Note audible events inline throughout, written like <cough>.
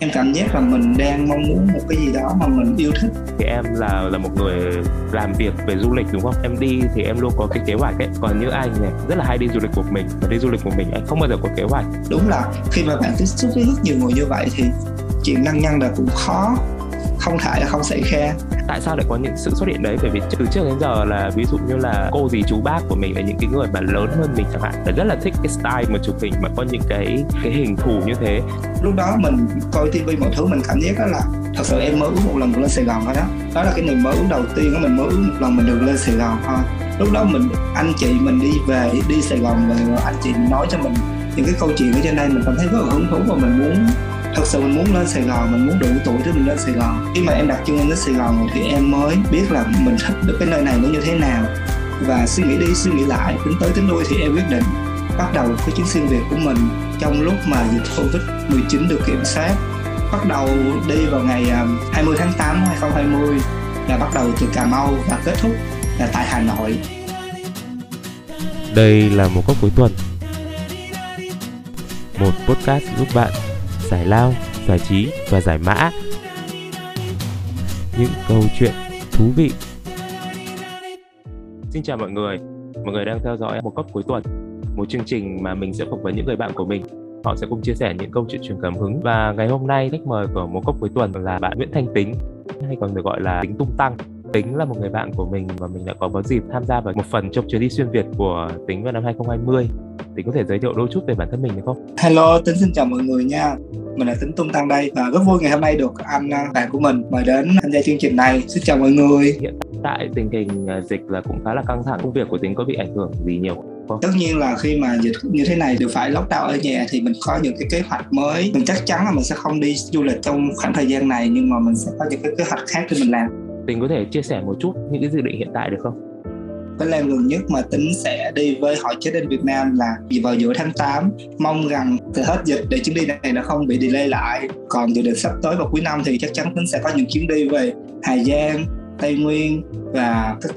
em cảm giác là mình đang mong muốn một cái gì đó mà mình yêu thích. Thì em là là một người làm việc về du lịch đúng không? Em đi thì em luôn có cái kế hoạch ấy. Còn như anh này rất là hay đi du lịch một mình. Và đi du lịch một mình anh không bao giờ có kế hoạch. Đúng là khi mà bạn tiếp xúc với rất nhiều người như vậy thì chuyện lăng nhăng là cũng khó không thể là không xảy ra tại sao lại có những sự xuất hiện đấy? Bởi vì từ trước đến giờ là ví dụ như là cô dì chú bác của mình là những cái người mà lớn hơn mình chẳng hạn là rất là thích cái style mà chụp hình mà có những cái cái hình thù như thế. Lúc đó mình coi tivi mọi thứ mình cảm giác đó là thật sự em mới ước một lần được lên Sài Gòn thôi đó. Đó là cái niềm mơ ước đầu tiên của mình mới ước một lần mình được lên Sài Gòn thôi. Lúc đó mình anh chị mình đi về đi Sài Gòn về anh chị nói cho mình những cái câu chuyện ở trên đây mình cảm thấy rất là hứng thú và mình muốn thật sự mình muốn lên Sài Gòn, mình muốn đủ tuổi để mình lên Sài Gòn khi mà em đặt chân lên đến Sài Gòn thì em mới biết là mình thích được cái nơi này nó như thế nào và suy nghĩ đi, suy nghĩ lại, tính tới tính lui thì em quyết định bắt đầu cái chuyến xuyên Việt của mình trong lúc mà dịch Covid-19 được kiểm soát bắt đầu đi vào ngày à, 20 tháng 8 năm 2020 là bắt đầu từ Cà Mau và kết thúc là tại Hà Nội. Đây là một góc cuối tuần. Một podcast giúp bạn giải lao, giải trí và giải mã. Những câu chuyện thú vị. Xin chào mọi người, mọi người đang theo dõi một cốc cuối tuần, một chương trình mà mình sẽ phỏng vấn những người bạn của mình. Họ sẽ cùng chia sẻ những câu chuyện truyền cảm hứng và ngày hôm nay khách mời của một cốc cuối tuần là bạn Nguyễn Thanh Tính hay còn được gọi là Tính Tung Tăng Tính là một người bạn của mình và mình đã có có dịp tham gia vào một phần trong chuyến đi xuyên Việt của Tính vào năm 2020. Tính có thể giới thiệu đôi chút về bản thân mình được không? Hello, Tính xin chào mọi người nha. Mình là Tính Tung Tăng đây và rất vui ngày hôm nay được anh à, bạn của mình mời đến tham gia chương trình này. Xin chào mọi người. Hiện tại tình hình à, dịch là cũng khá là căng thẳng. Công việc của Tính có bị ảnh hưởng gì nhiều không? Tất nhiên là khi mà dịch như thế này đều phải lockdown ở nhà thì mình có những cái kế hoạch mới. Mình chắc chắn là mình sẽ không đi du lịch trong khoảng thời gian này nhưng mà mình sẽ có những cái kế hoạch khác để mình làm Tình có thể chia sẻ một chút những cái dự định hiện tại được không? cái lần gần nhất mà tính sẽ đi với hội chết đến Việt Nam là vào giữa tháng 8 mong rằng từ hết dịch để chuyến đi này nó không bị delay lại còn dự định sắp tới vào cuối năm thì chắc chắn tính sẽ có những chuyến đi về Hà Giang, Tây Nguyên và các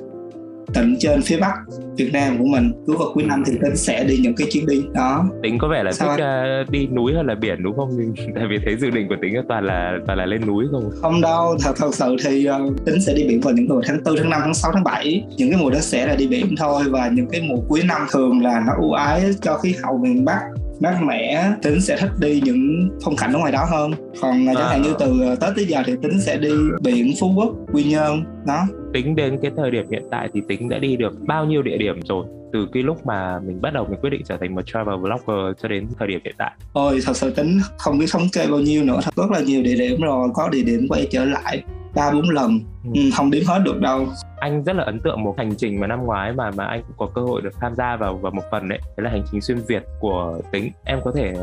tỉnh trên phía bắc Việt Nam của mình cứ vào cuối năm thì tính sẽ đi những cái chuyến đi. Đó. Tính có vẻ là Sao thích uh, đi núi hơn là biển đúng không? <laughs> Tại vì thấy dự định của tính toàn là toàn là lên núi không? Không đâu thật thật sự thì uh, tính sẽ đi biển vào những mùa tháng 4, tháng 5, tháng 6, tháng 7 những cái mùa đó sẽ là đi biển thôi và những cái mùa cuối năm thường là nó ưu ái cho khí hậu miền Bắc mát mẻ tính sẽ thích đi những phong cảnh ở ngoài đó hơn. Còn à. chẳng hạn như từ tết tới giờ thì tính sẽ đi biển phú quốc quy nhơn đó. Tính đến cái thời điểm hiện tại thì tính đã đi được bao nhiêu địa điểm rồi? Từ cái lúc mà mình bắt đầu mình quyết định trở thành một travel vlogger cho đến thời điểm hiện tại. Ôi thật sự tính không biết thống kê bao nhiêu nữa thật rất là nhiều địa điểm rồi có địa điểm quay trở lại ba bốn lần ừ. ừ. không đếm hết được đâu anh rất là ấn tượng một hành trình mà năm ngoái mà mà anh cũng có cơ hội được tham gia vào vào một phần đấy đấy là hành trình xuyên việt của tính em có thể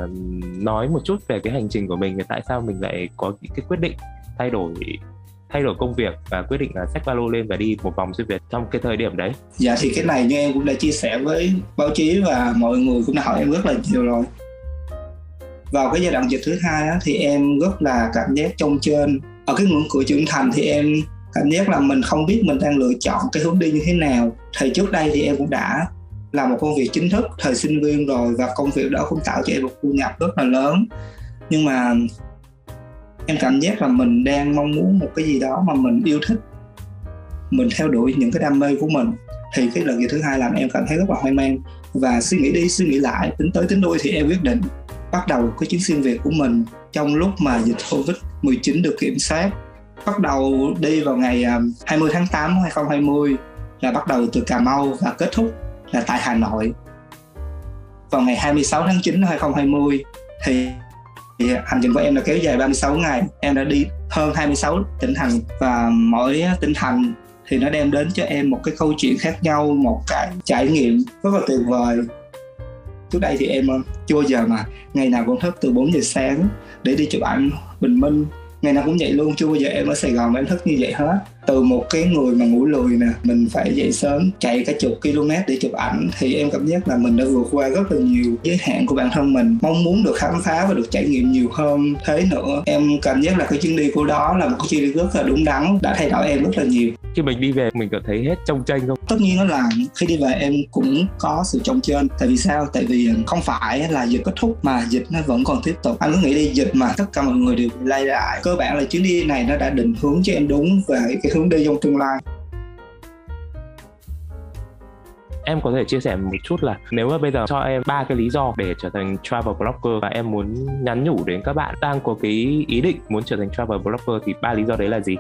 nói một chút về cái hành trình của mình và tại sao mình lại có cái quyết định thay đổi thay đổi công việc và quyết định là xách ba lô lên và đi một vòng xuyên Việt trong cái thời điểm đấy? Dạ thì cái này như em cũng đã chia sẻ với báo chí và mọi người cũng đã hỏi em rất là nhiều rồi. Vào cái giai đoạn dịch thứ hai á, thì em rất là cảm giác trông trên ở cái ngưỡng cửa trưởng thành thì em cảm giác là mình không biết mình đang lựa chọn cái hướng đi như thế nào. Thì trước đây thì em cũng đã làm một công việc chính thức thời sinh viên rồi và công việc đó cũng tạo cho em một thu nhập rất là lớn. Nhưng mà em cảm giác là mình đang mong muốn một cái gì đó mà mình yêu thích, mình theo đuổi những cái đam mê của mình. Thì cái lần thứ hai làm em cảm thấy rất là hoang mang và suy nghĩ đi, suy nghĩ lại, tính tới tính lui thì em quyết định bắt đầu cái chuyến xuyên việt của mình trong lúc mà dịch covid 19 được kiểm soát. Bắt đầu đi vào ngày à, 20 tháng 8 2020 là bắt đầu từ Cà Mau và kết thúc là tại Hà Nội. Vào ngày 26 tháng 9 2020 thì thì hành trình của em là kéo dài 36 ngày. Em đã đi hơn 26 tỉnh thành và mỗi tỉnh thành thì nó đem đến cho em một cái câu chuyện khác nhau, một cái trải nghiệm rất là tuyệt vời trước đây thì em chưa chưa giờ mà. Ngày nào cũng thức từ 4 giờ sáng để đi chụp ảnh bình minh. Ngày nào cũng vậy luôn, chưa bao giờ em ở Sài Gòn mà em thức như vậy hết từ một cái người mà ngủ lười nè mình phải dậy sớm chạy cả chục km để chụp ảnh thì em cảm giác là mình đã vượt qua rất là nhiều giới hạn của bản thân mình. Mong muốn được khám phá và được trải nghiệm nhiều hơn thế nữa. Em cảm giác là cái chuyến đi của đó là một cái chuyến đi rất là đúng đắn đã thay đổi em rất là nhiều. Khi mình đi về mình có thấy hết trông tranh không? Tất nhiên đó là khi đi về em cũng có sự trông trên. Tại vì sao? Tại vì không phải là dịch kết thúc mà dịch nó vẫn còn tiếp tục. Anh cứ nghĩ đi dịch mà tất cả mọi người đều lay lại. Cơ bản là chuyến đi này nó đã định hướng cho em đúng về cái hướng đi trong tương lai. Em có thể chia sẻ một chút là nếu mà bây giờ cho em ba cái lý do để trở thành travel blogger và em muốn nhắn nhủ đến các bạn đang có cái ý định muốn trở thành travel blogger thì ba lý do đấy là gì?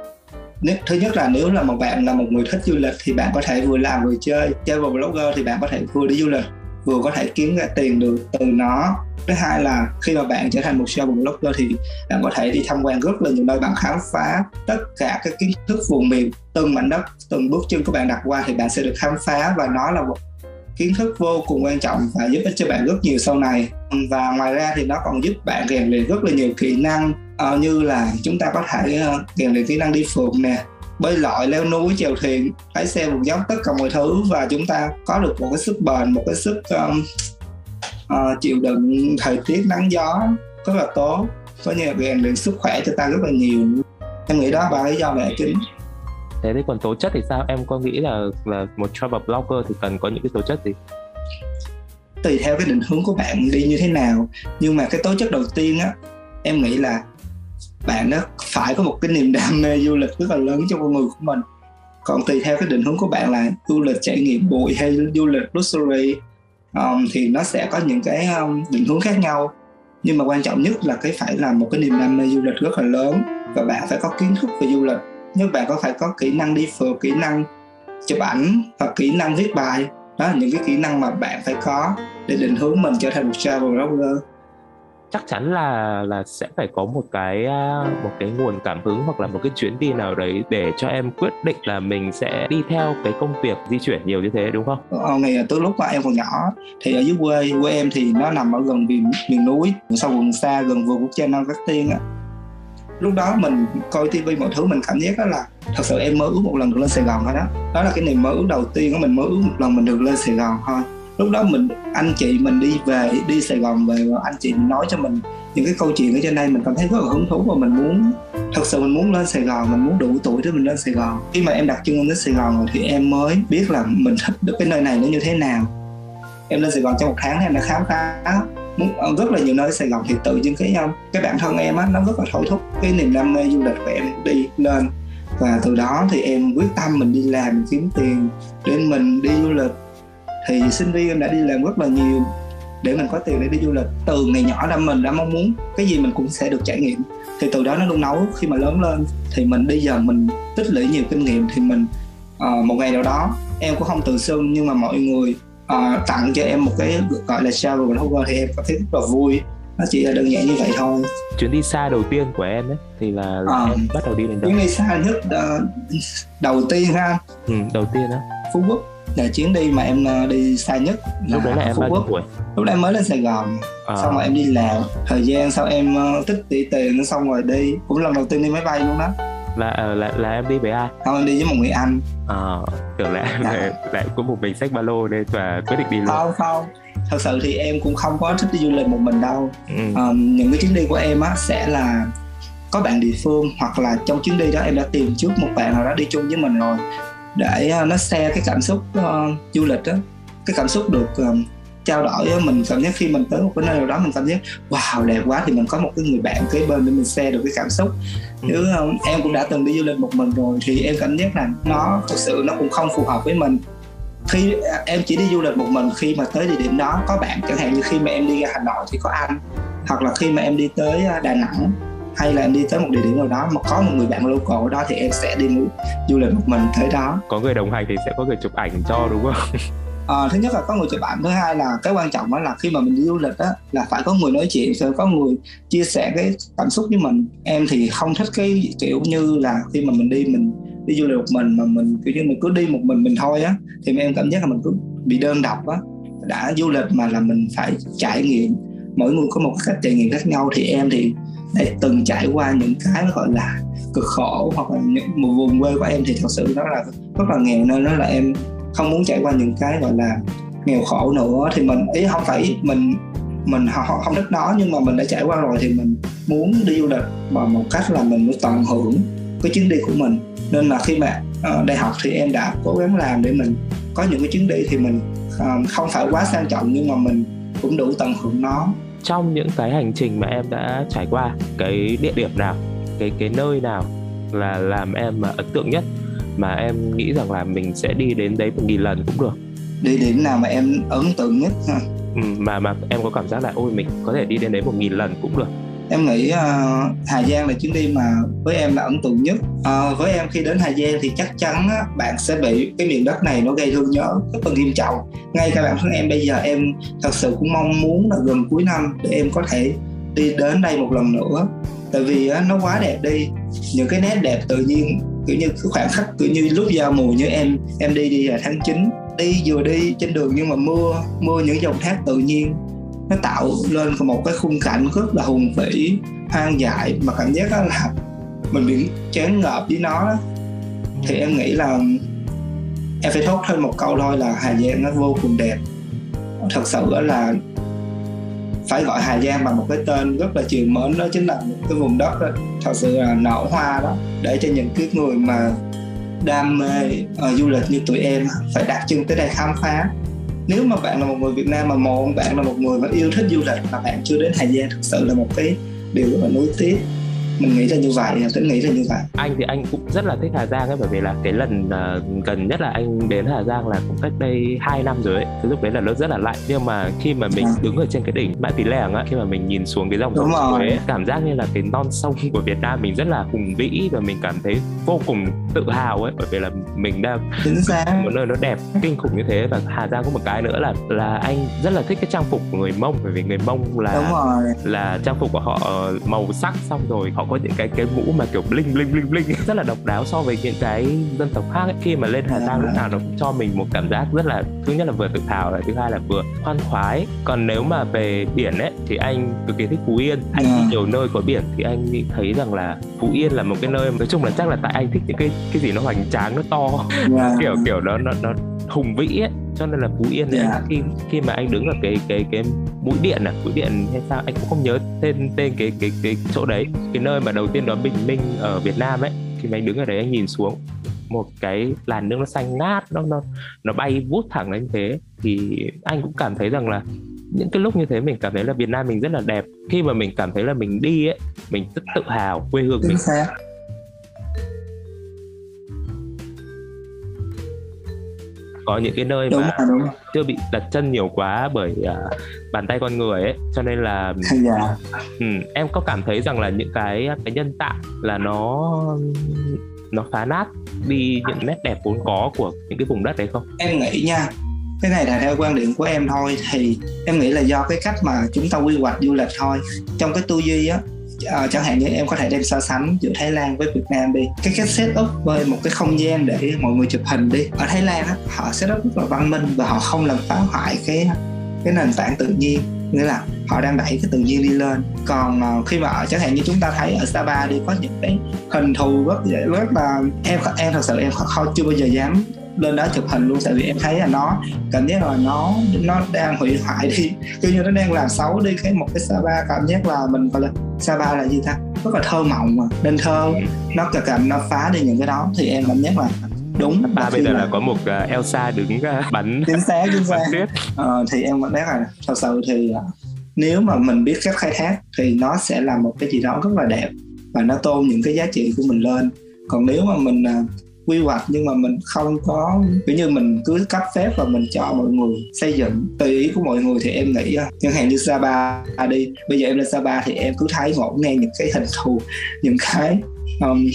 Thứ nhất là nếu là một bạn là một người thích du lịch thì bạn có thể vừa làm vừa chơi. Travel blogger thì bạn có thể vừa đi du lịch vừa có thể kiếm ra tiền được từ nó. Thứ hai là khi mà bạn trở thành một travel blogger thì bạn có thể đi tham quan rất là nhiều nơi bạn khám phá tất cả các kiến thức vùng miền từng mảnh đất từng bước chân của bạn đặt qua thì bạn sẽ được khám phá và nó là một kiến thức vô cùng quan trọng và giúp ích cho bạn rất nhiều sau này. Và ngoài ra thì nó còn giúp bạn rèn luyện rất là nhiều kỹ năng uh, như là chúng ta có thể uh, rèn luyện kỹ năng đi phượt nè bơi lội leo núi chèo thuyền lái xe vượt dốc tất cả mọi thứ và chúng ta có được một cái sức bền một cái sức um, uh, chịu đựng thời tiết nắng gió rất là tốt. Có như là rèn luyện sức khỏe cho ta rất là nhiều. Em nghĩ đó ba lý do về chính thế thì còn tố chất thì sao? Em có nghĩ là là một travel blogger thì cần có những cái tố chất gì? Tùy theo cái định hướng của bạn đi như thế nào. Nhưng mà cái tố chất đầu tiên á em nghĩ là bạn đó phải có một cái niềm đam mê du lịch rất là lớn trong con người của mình. Còn tùy theo cái định hướng của bạn là du lịch trải nghiệm bụi hay du lịch luxury um, thì nó sẽ có những cái um, định hướng khác nhau. Nhưng mà quan trọng nhất là cái phải là một cái niềm đam mê du lịch rất là lớn và bạn phải có kiến thức về du lịch. Nhưng bạn có phải có kỹ năng đi phượt kỹ năng chụp ảnh và kỹ năng viết bài. Đó là những cái kỹ năng mà bạn phải có để định hướng mình trở thành một travel blogger chắc chắn là là sẽ phải có một cái một cái nguồn cảm hứng hoặc là một cái chuyến đi nào đấy để cho em quyết định là mình sẽ đi theo cái công việc di chuyển nhiều như thế đúng không? Ờ, ngày từ lúc mà em còn nhỏ thì ở dưới quê quê em thì nó nằm ở gần miền miền núi sau vùng xa gần vườn quốc gia Nam Cát Tiên á. Lúc đó mình coi tivi mọi thứ mình cảm giác đó là thật sự em mơ ước một lần được lên Sài Gòn thôi đó. Đó là cái niềm mơ ước đầu tiên của mình mơ ước một lần mình được lên Sài Gòn thôi lúc đó mình, anh chị mình đi về, đi Sài Gòn về và anh chị nói cho mình những cái câu chuyện ở trên đây. Mình cảm thấy rất là hứng thú và mình muốn, thật sự mình muốn lên Sài Gòn, mình muốn đủ tuổi để mình lên Sài Gòn. Khi mà em đặt chân đến Sài Gòn rồi thì em mới biết là mình thích được cái nơi này nó như thế nào. Em lên Sài Gòn trong một tháng em đã khám phá ờ, rất là nhiều nơi ở Sài Gòn thì tự những cái ờ, cái bản thân em á, nó rất là thôi thúc cái niềm đam mê du lịch của em đi lên. Và từ đó thì em quyết tâm mình đi làm kiếm tiền để mình đi du lịch thì sinh viên em đã đi làm rất là nhiều để mình có tiền để đi du lịch. Từ ngày nhỏ đã mình đã mong muốn cái gì mình cũng sẽ được trải nghiệm. Thì từ đó nó luôn nấu khi mà lớn lên. Thì mình bây giờ mình tích lũy nhiều kinh nghiệm thì mình uh, một ngày nào đó em cũng không tự xưng nhưng mà mọi người uh, tặng cho em một cái gọi là travel blogger thì em có thấy rất là vui. Nó chỉ là đơn giản như vậy thôi. Chuyến đi xa đầu tiên của em ấy thì là, là à, em bắt đầu đi đến đâu? Chuyến đi xa nhất uh, đầu tiên ha. Ừ, đầu tiên á. Phú quốc là chuyến đi mà em ờ, đi xa nhất là lúc đấy là em bao nhiêu tuổi? Lúc đấy em mới lên sài gòn. À. xong rồi em đi làm. Thời gian sau em uh, tích tỷ tiền xong rồi đi. Cũng lần đầu tiên đi máy bay luôn đó. Là ờ, là là em đi với ai? Không em đi với một người anh. À tưởng là em lại, lại có một mình sách ba lô nên và quyết định đi luôn. Không không. Thật sự thì em cũng không có thích đi du lịch một mình đâu. Ừ. um, những cái chuyến đi của em á sẽ là có bạn địa phương hoặc là trong chuyến đi đó em đã tìm trước một bạn nào đó đi chung với mình rồi để nó share cái cảm xúc uh, du lịch đó cái cảm xúc được uh, trao đổi đó, mình cảm giác khi mình tới một cái nơi nào đó mình cảm giác wow đẹp quá thì mình có một cái người bạn kế bên để mình share được cái cảm xúc. Ừ. chứ um, em cũng đã từng đi du lịch một mình rồi thì em cảm giác là nó thực sự nó cũng không phù hợp với mình. Khi em chỉ đi du lịch một mình khi mà tới địa điểm đó có bạn chẳng hạn như khi mà em đi ra hà nội thì có anh hoặc là khi mà em đi tới đà nẵng hay là em đi tới một địa điểm nào đó mà có một người bạn local ở đó thì em sẽ đi du lịch một mình tới đó. Có người đồng hành thì sẽ có người chụp ảnh cho đúng không? À, <laughs> thứ nhất là có người chụp ảnh thứ hai là cái quan trọng đó là khi mà mình đi du lịch á là phải có người nói chuyện phải có người chia sẻ cái cảm xúc với mình. Em thì không thích cái kiểu như là khi mà mình đi mình đi du lịch một mình mà mình kiểu như mình cứ đi một mình mình thôi á thì em cảm giác là mình cứ bị đơn độc á. Đã du lịch mà là mình phải trải nghiệm mỗi người có một cách trải nghiệm khác nhau. Thì em thì để từng trải qua những cái gọi là cực khổ hoặc là những một vùng quê của em thì thật sự nó là rất là nghèo nên nó là em không muốn trải qua những cái gọi là nghèo khổ nữa. Thì mình ý không phải mình mình họ không thích nó nhưng mà mình đã trải qua rồi thì mình muốn đi du lịch bằng một cách là mình muốn tận hưởng cái chuyến đi của mình. Nên là khi mà uh, đại học thì em đã cố gắng làm để mình có những cái chuyến đi thì mình uh, không phải quá sang trọng nhưng mà mình cũng đủ tận hưởng nó trong những cái hành trình mà em đã trải qua cái địa điểm nào cái cái nơi nào là làm em ấn tượng nhất mà em nghĩ rằng là mình sẽ đi đến đấy một nghìn lần cũng được. Địa điểm nào mà em ấn tượng nhất ha? Ừ, mà mà em có cảm giác là ôi mình có thể đi đến đấy một nghìn lần cũng được em nghĩ uh, Hà Giang là chuyến đi mà với em là ấn tượng nhất. Uh, với em khi đến Hà Giang thì chắc chắn á, bạn sẽ bị cái miền đất này nó gây thương nhớ rất là nghiêm trọng. Ngay cả bản thân em bây giờ em thật sự cũng mong muốn là gần cuối năm để em có thể đi đến đây một lần nữa. Tại vì á, nó quá đẹp đi. Những cái nét đẹp tự nhiên kiểu như cái khoảng khắc kiểu như lúc giao mùa như em em đi đi là tháng 9 đi vừa đi trên đường nhưng mà mưa mưa những dòng thác tự nhiên nó tạo lên một cái khung cảnh rất là hùng vĩ hoang dại mà cảm giác đó là mình bị chán ngợp với nó đó. thì em nghĩ là em phải thốt thêm một câu thôi là Hà Giang nó vô cùng đẹp thật sự là phải gọi Hà Giang bằng một cái tên rất là chiều mến đó chính là một cái vùng đất đó, thật sự là nở hoa đó để cho những cái người mà đam mê uh, du lịch như tụi em phải đặt chân tới đây khám phá nếu mà bạn là một người Việt Nam mà một bạn là một người mà yêu thích du lịch mà bạn chưa đến Hà Giang thực sự là một cái điều rất là nuối tiếc mình nghĩ là như vậy tính nghĩ là như vậy. Anh thì anh cũng rất là thích Hà Giang ấy bởi vì là cái lần uh, gần nhất là anh đến Hà Giang là cũng cách đây 2 năm rồi ấy. Cái lúc đấy là nó rất là lạnh. Nhưng mà khi mà mình à. đứng ở trên cái đỉnh Mã Pí Lèng á khi mà mình nhìn xuống cái dòng sông Suối cảm giác như là cái non sông của Việt Nam mình rất là hùng vĩ và mình cảm thấy vô cùng tự hào ấy bởi vì là mình đang chính xác. <laughs> một nơi nó đẹp kinh khủng như thế. Và Hà Giang có một cái nữa là là anh rất là thích cái trang phục của người Mông bởi vì người Mông là là trang phục của họ màu sắc xong rồi họ có những cái cái mũ mà kiểu bling bling bling bling rất là độc đáo so với những cái dân tộc khác ấy. khi mà lên Hà Giang lúc nào nó cũng cho mình một cảm giác rất là thứ nhất là vừa tự hào là thứ hai là vừa khoan khoái còn nếu mà về biển ấy thì anh cực kỳ thích Phú Yên anh đi nhiều nơi có biển thì anh thấy rằng là Phú Yên là một cái nơi nói chung là chắc là tại anh thích những cái cái gì nó hoành tráng nó to <laughs> kiểu kiểu đó nó nó hùng vĩ ấy cho nên là phú yên yeah. Dạ. khi khi mà anh đứng ở cái cái cái mũi điện à? Mũi điện hay sao? Anh cũng không nhớ tên tên cái cái cái chỗ đấy. Cái nơi mà đầu tiên đón bình minh ở việt nam ấy khi mà anh đứng ở đấy anh nhìn xuống. Một cái làn nước nó xanh ngát, nó nó nó bay vút thẳng lên thế. Thì anh cũng cảm thấy rằng là những cái lúc như thế mình cảm thấy là Việt Nam mình rất là đẹp. Khi mà mình cảm thấy là mình đi ấy, mình rất tự hào quê hương mình. Có những cái nơi đúng mà rồi, đúng rồi. chưa bị đặt chân nhiều quá bởi uh, bàn tay con người ấy cho nên là yeah. Dạ. ừ, em có cảm thấy rằng là những cái cái nhân tạo là nó nó phá nát đi những nét đẹp vốn có của những cái vùng đất đấy không em nghĩ nha cái này là theo quan điểm của em thôi thì em nghĩ là do cái cách mà chúng ta quy hoạch du lịch thôi trong cái tư duy á à, chẳng hạn như em có thể đem so sánh giữa Thái Lan với Việt Nam đi. Cái cách set up với một cái không gian để mọi người chụp hình đi. Ở Thái Lan á họ set up rất là văn minh và họ không làm phá hoại cái cái nền tảng tự nhiên. Nghĩa là họ đang đẩy cái tự nhiên đi lên. Còn uh, khi mà ở chẳng hạn như chúng ta thấy ở Sapa đi có những cái hình thù rất rất là em em thật sự em không chưa bao giờ dám lên đó chụp hình luôn. Tại vì em thấy là nó cảm giác là nó nó đang hủy hoại đi. <laughs> Kiểu như nó đang làm xấu đi cái một cái Sapa cảm giác là mình gọi là Sapa là gì ta rất là thơ mộng mà nên thơ. Nó cả cầm nó phá đi những cái đó. Thì em cảm giác là đúng ba bây giờ là... là có một uh, Elsa đứng uh, bắn <laughs> chính xác chính xác. ờ, thì em cảm giác là thật sự thì uh, nếu mà mình biết cách khai thác thì nó sẽ là một cái gì đó rất là đẹp và nó tôn những cái giá trị của mình lên. Còn nếu mà mình uh, quy hoạch nhưng mà mình không có kiểu như mình cứ cấp phép và mình cho mọi người xây dựng. Tùy ý của mọi người thì em nghĩ à, chẳng hạn như Sapa đi bây giờ em lên Sapa thì em cứ thấy ngổn ngang những cái hình thù những cái um,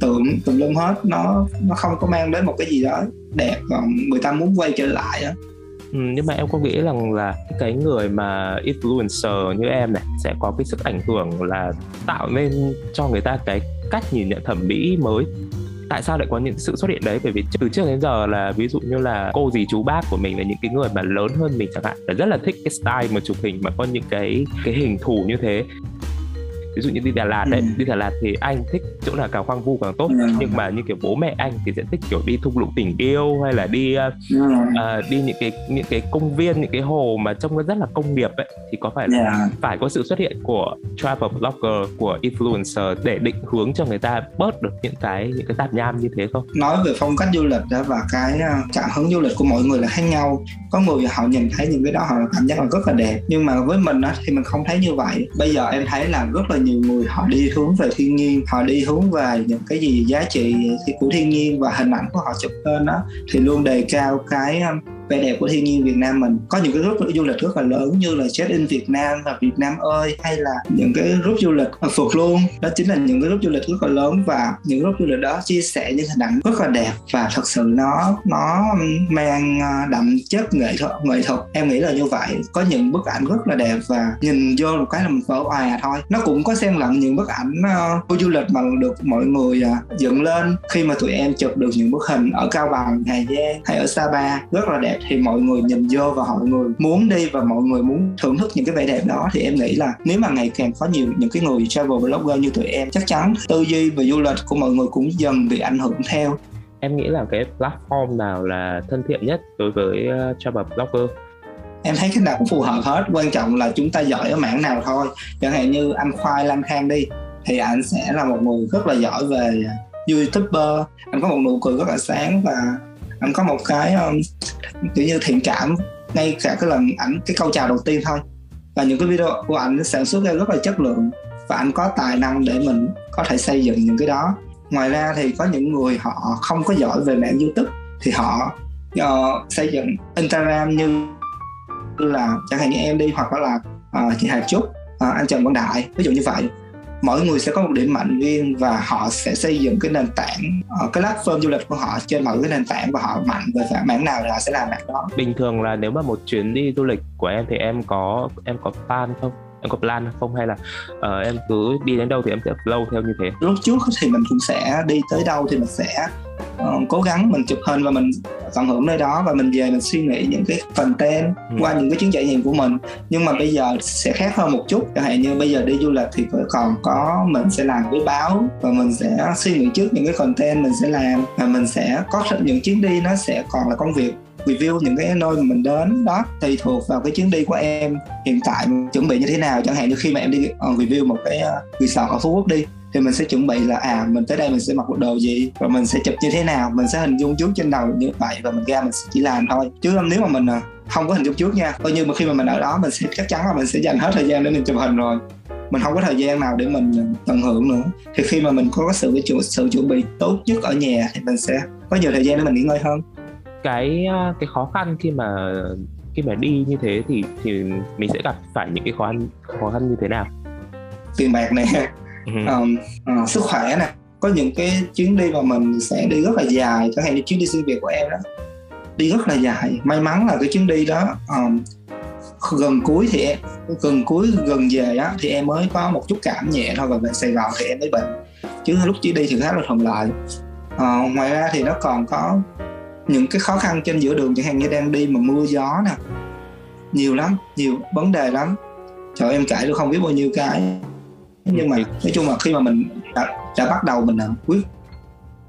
tượng tùm lum hết. Nó nó không có mang đến một cái gì đó đẹp và người ta muốn quay trở lại á. Ừ, nhưng mà em có nghĩ rằng là cái người mà influencer như em này sẽ có cái sức ảnh hưởng là tạo nên cho người ta cái cách nhìn nhận thẩm mỹ mới? Tại sao lại có những sự xuất hiện đấy? Bởi vì từ trước đến giờ là ví dụ như là cô dì chú bác của mình là những cái người mà lớn hơn mình chẳng hạn. Là rất là thích cái style mà chụp hình mà có những cái cái hình thù như thế ví dụ như đi Đà Lạt đấy ừ. đi Đà Lạt thì anh thích chỗ nào càng hoang vu càng tốt ừ. nhưng mà như kiểu bố mẹ anh thì sẽ thích kiểu đi thung lũng tình yêu hay là đi uh, uh, đi những cái những cái công viên những cái hồ mà trông nó rất là công nghiệp ấy thì có phải yeah. phải có sự xuất hiện của travel blogger của influencer để định hướng cho người ta bớt được những cái những cái tạp nham như thế không? Nói về phong cách du lịch đó và cái cảm hứng du lịch của mọi người là khác nhau có người họ nhìn thấy những cái đó họ cảm giác là rất là đẹp. Nhưng mà với mình á, thì mình không thấy như vậy. Bây giờ em thấy là rất là nhiều người họ đi hướng về thiên nhiên họ đi hướng về những cái gì giá trị của thiên nhiên và hình ảnh của họ chụp lên đó thì luôn đề cao cái um, vẻ đẹp của thiên nhiên Việt Nam mình. Có những cái group du lịch rất là lớn như là Check in Việt Nam và Việt Nam ơi hay là những cái group du lịch phượt luôn đó chính là những cái group du lịch rất là lớn và những group du lịch đó chia sẻ những hình ảnh rất là đẹp và thật sự nó nó mang à, đậm chất nghệ thuật nghệ thuật. Em nghĩ là như vậy. Có những bức ảnh rất là đẹp và nhìn vô một cái là mình vỡ òa thôi. Nó cũng có xen lẫn những bức ảnh uh, du lịch mà được mọi người uh, dựng lên khi mà tụi em chụp được những bức hình ở Cao Bằng Hà Giang hay ở Sapa. Rất là đẹp thì mọi người nhìn vô và mọi người muốn đi và mọi người muốn thưởng thức những cái vẻ đẹp đó thì em nghĩ là nếu mà ngày càng có nhiều những cái người travel blogger như tụi em chắc chắn tư duy về du lịch của mọi người cũng dần bị ảnh hưởng theo. Em nghĩ là cái platform nào là thân thiện nhất đối với uh, travel blogger? Em thấy cái nào cũng phù hợp hết quan trọng là chúng ta giỏi ở mảng nào thôi. Chẳng hạn như anh khoai lan khang đi thì anh sẽ là một người rất là giỏi về youtuber. Anh có một nụ cười rất là sáng và anh có một cái um, kiểu như thiện cảm ngay cả cái lần ảnh cái câu chào đầu tiên thôi. Và những cái video của ảnh sản xuất ra rất là chất lượng và anh có tài năng để mình có thể xây dựng những cái đó. Ngoài ra thì có những người họ không có giỏi về mạng youtube thì họ uh, xây dựng instagram như là chẳng hạn như em đi hoặc là uh, chị Hà Trúc uh, anh Trần Quang Đại ví dụ như vậy mỗi người sẽ có một điểm mạnh riêng và họ sẽ xây dựng cái nền tảng uh, cái platform du lịch của họ trên mọi cái nền tảng và họ mạnh về mảng nào họ sẽ làm mảng đó. Bình thường là nếu mà một chuyến đi du lịch của em thì em có em có plan không? Em có plan không? Hay là uh, em cứ đi đến đâu thì em sẽ flow theo như thế? Lúc trước thì mình cũng sẽ đi tới đâu thì mình sẽ uh, cố gắng mình chụp hình và mình tận hưởng nơi đó và mình về mình suy nghĩ những cái content ừ. qua những cái chuyến trải nghiệm của mình nhưng mà bây giờ sẽ khác hơn một chút chẳng hạn như bây giờ đi du lịch thì còn có mình sẽ làm với báo và mình sẽ suy nghĩ trước những cái content mình sẽ làm và mình sẽ có những chuyến đi nó sẽ còn là công việc review những cái nơi mà mình đến đó tùy thuộc vào cái chuyến đi của em hiện tại chuẩn bị như thế nào chẳng hạn như khi mà em đi uh, review một cái uh, resort ở phú quốc đi thì mình sẽ chuẩn bị là à mình tới đây mình sẽ mặc bộ đồ gì và mình sẽ chụp như thế nào. Mình sẽ hình dung trước trên đầu như vậy và mình ra mình chỉ làm thôi. Chứ nếu mà mình uh, không có hình dung trước nha coi như mà khi mà mình ở đó mình sẽ chắc chắn là mình sẽ dành hết thời gian để mình chụp hình rồi. Mình không có thời gian nào để mình tận hưởng nữa. Thì khi mà mình có sự sự chuẩn bị tốt nhất ở nhà thì mình sẽ có nhiều thời gian để mình nghỉ ngơi hơn. Cái cái khó khăn khi mà khi mà đi như thế thì thì mình sẽ gặp phải những cái khó khăn khó khăn như thế nào? Tiền bạc này um, uh, sức khỏe nè. Có những cái chuyến đi mà mình sẽ đi rất là dài chẳng hạn như chuyến đi xuyên việt của em đó. Đi rất là dài. May mắn là cái chuyến đi đó um, gần cuối thì em gần cuối gần về á thì em mới có một chút cảm nhẹ thôi và về Sài Gòn thì em mới bệnh. Chứ lúc chỉ đi thì khá là thuận lợi. À, ngoài ra thì nó còn có những cái khó khăn trên giữa đường chẳng hạn như đang đi mà mưa gió nè. Nhiều lắm nhiều vấn đề lắm. Trời em kể được không biết bao nhiêu cái nhưng mà nói chung là khi mà mình đã, đã bắt đầu mình quyết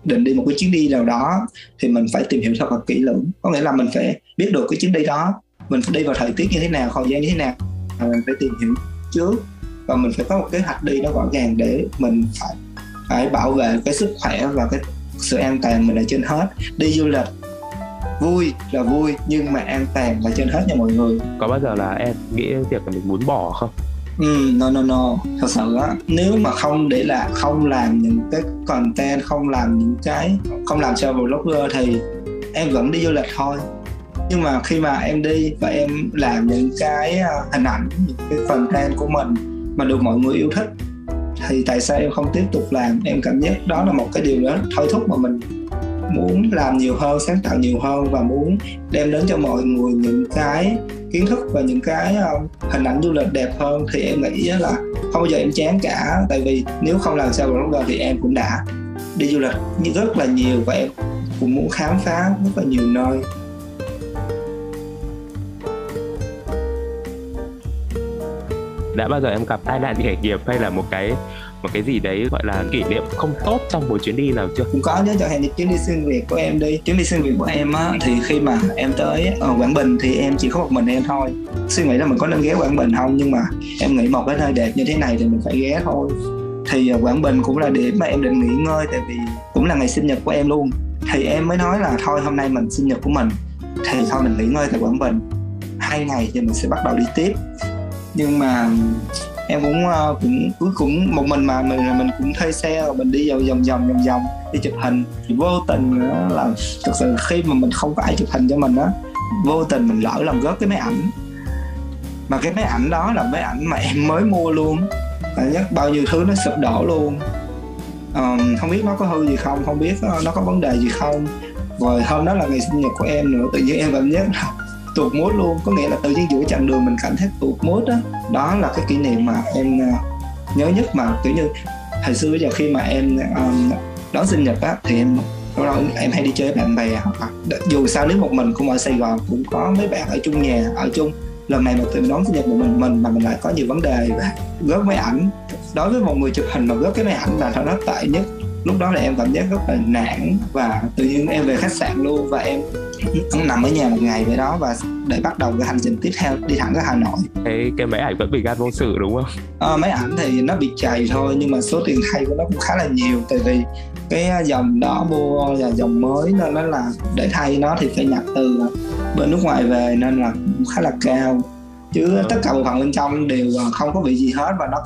định đi một cái chuyến đi nào đó thì mình phải tìm hiểu thật là kỹ lưỡng. Có nghĩa là mình phải biết được cái chuyến đi đó mình phải đi vào thời tiết như thế nào không gian như thế nào mình phải tìm hiểu trước. Và mình phải có một kế hoạch đi nó rõ ràng để mình phải phải bảo vệ cái sức khỏe và cái sự an toàn mình ở trên hết. Đi du lịch vui là vui nhưng mà an toàn là trên hết nha mọi người. Có bao giờ là em nghĩ việc mình muốn bỏ không Ừ, no no no. Thật sự á nếu mà không để là không làm những cái content không làm những cái không làm travel blogger thì em vẫn đi du lịch thôi. Nhưng mà khi mà em đi và em làm những cái à, hình ảnh những cái content của mình mà được mọi người yêu thích thì tại sao em không tiếp tục làm? Em cảm giác đó là một cái điều đó thôi thúc mà mình muốn làm nhiều hơn, sáng tạo nhiều hơn và muốn đem đến cho mọi người những cái kiến thức và những cái ờ, hình ảnh du lịch đẹp hơn thì em nghĩ là không bao giờ em chán cả. Tại vì nếu không làm sao blogger thì em cũng đã đi du lịch như rất là nhiều và em cũng muốn khám phá rất là nhiều nơi. Đã bao giờ em gặp tai nạn nghề nghiệp hay là một cái một cái gì đấy gọi là kỷ niệm không tốt trong một chuyến đi nào chưa? Cũng có nhớ cho hạn như chuyến đi xuyên việt của em đi. Chuyến đi xuyên việt của em á, thì khi mà em tới ở quảng bình thì em chỉ có một mình em thôi. Suy nghĩ là mình có nên ghé quảng bình không, nhưng mà em nghĩ một cái nơi đẹp như thế này thì mình phải ghé thôi. Thì ờ, quảng bình cũng là điểm mà em định nghỉ ngơi, tại vì cũng là ngày sinh nhật của em luôn. Thì em mới nói là thôi, hôm nay mình sinh nhật của mình, thì thôi mình nghỉ ngơi tại quảng bình. Hai ngày thì mình sẽ bắt đầu đi tiếp. Nhưng mà em cũng uh, cũng cuối cùng một mình mà mình mình cũng thuê xe rồi mình đi vòng vòng vòng vòng vòng đi chụp hình. Thì vô tình là thực sự khi mà mình không có ai chụp hình cho mình á vô tình mình lỡ làm rớt cái máy ảnh. Mà cái máy ảnh đó là máy ảnh mà em mới mua luôn. Và nhất bao nhiêu thứ nó sụp đổ luôn. Um, không biết nó có hư gì không không biết nó có vấn đề gì không. Rồi hôm đó là ngày sinh nhật của em nữa tự nhiên em cảm giác là tuột mút luôn. Có nghĩa là tự nhiên giữa chặng đường mình cảm thấy tuột mút á đó là cái kỷ niệm mà em à, nhớ nhất mà kiểu như hồi xưa bây giờ khi mà em um, đón sinh nhật á thì em em hay đi chơi với bạn bè hoặc là dù sao nếu một mình cũng ở Sài Gòn cũng có mấy bạn ở chung nhà ở chung. Lần này mà tụi mình đón sinh nhật một mình mình mà mình lại có nhiều vấn đề và góp máy ảnh. Đối với một người chụp hình mà góp cái máy ảnh là nó tệ nhất lúc đó là em cảm giác rất là nản và tự nhiên em về khách sạn luôn và em nằm ở nhà một ngày vậy đó và để bắt đầu cái hành trình tiếp theo đi thẳng ra Hà Nội cái cái máy ảnh vẫn bị gan vô sự đúng không? À, máy ảnh thì nó bị chày thôi nhưng mà số tiền thay của nó cũng khá là nhiều tại vì cái dòng đó mua là dòng mới nên nó là để thay nó thì phải nhập từ bên nước ngoài về nên là cũng khá là cao chứ ừ. tất cả bộ phận bên trong đều không có bị gì hết và nó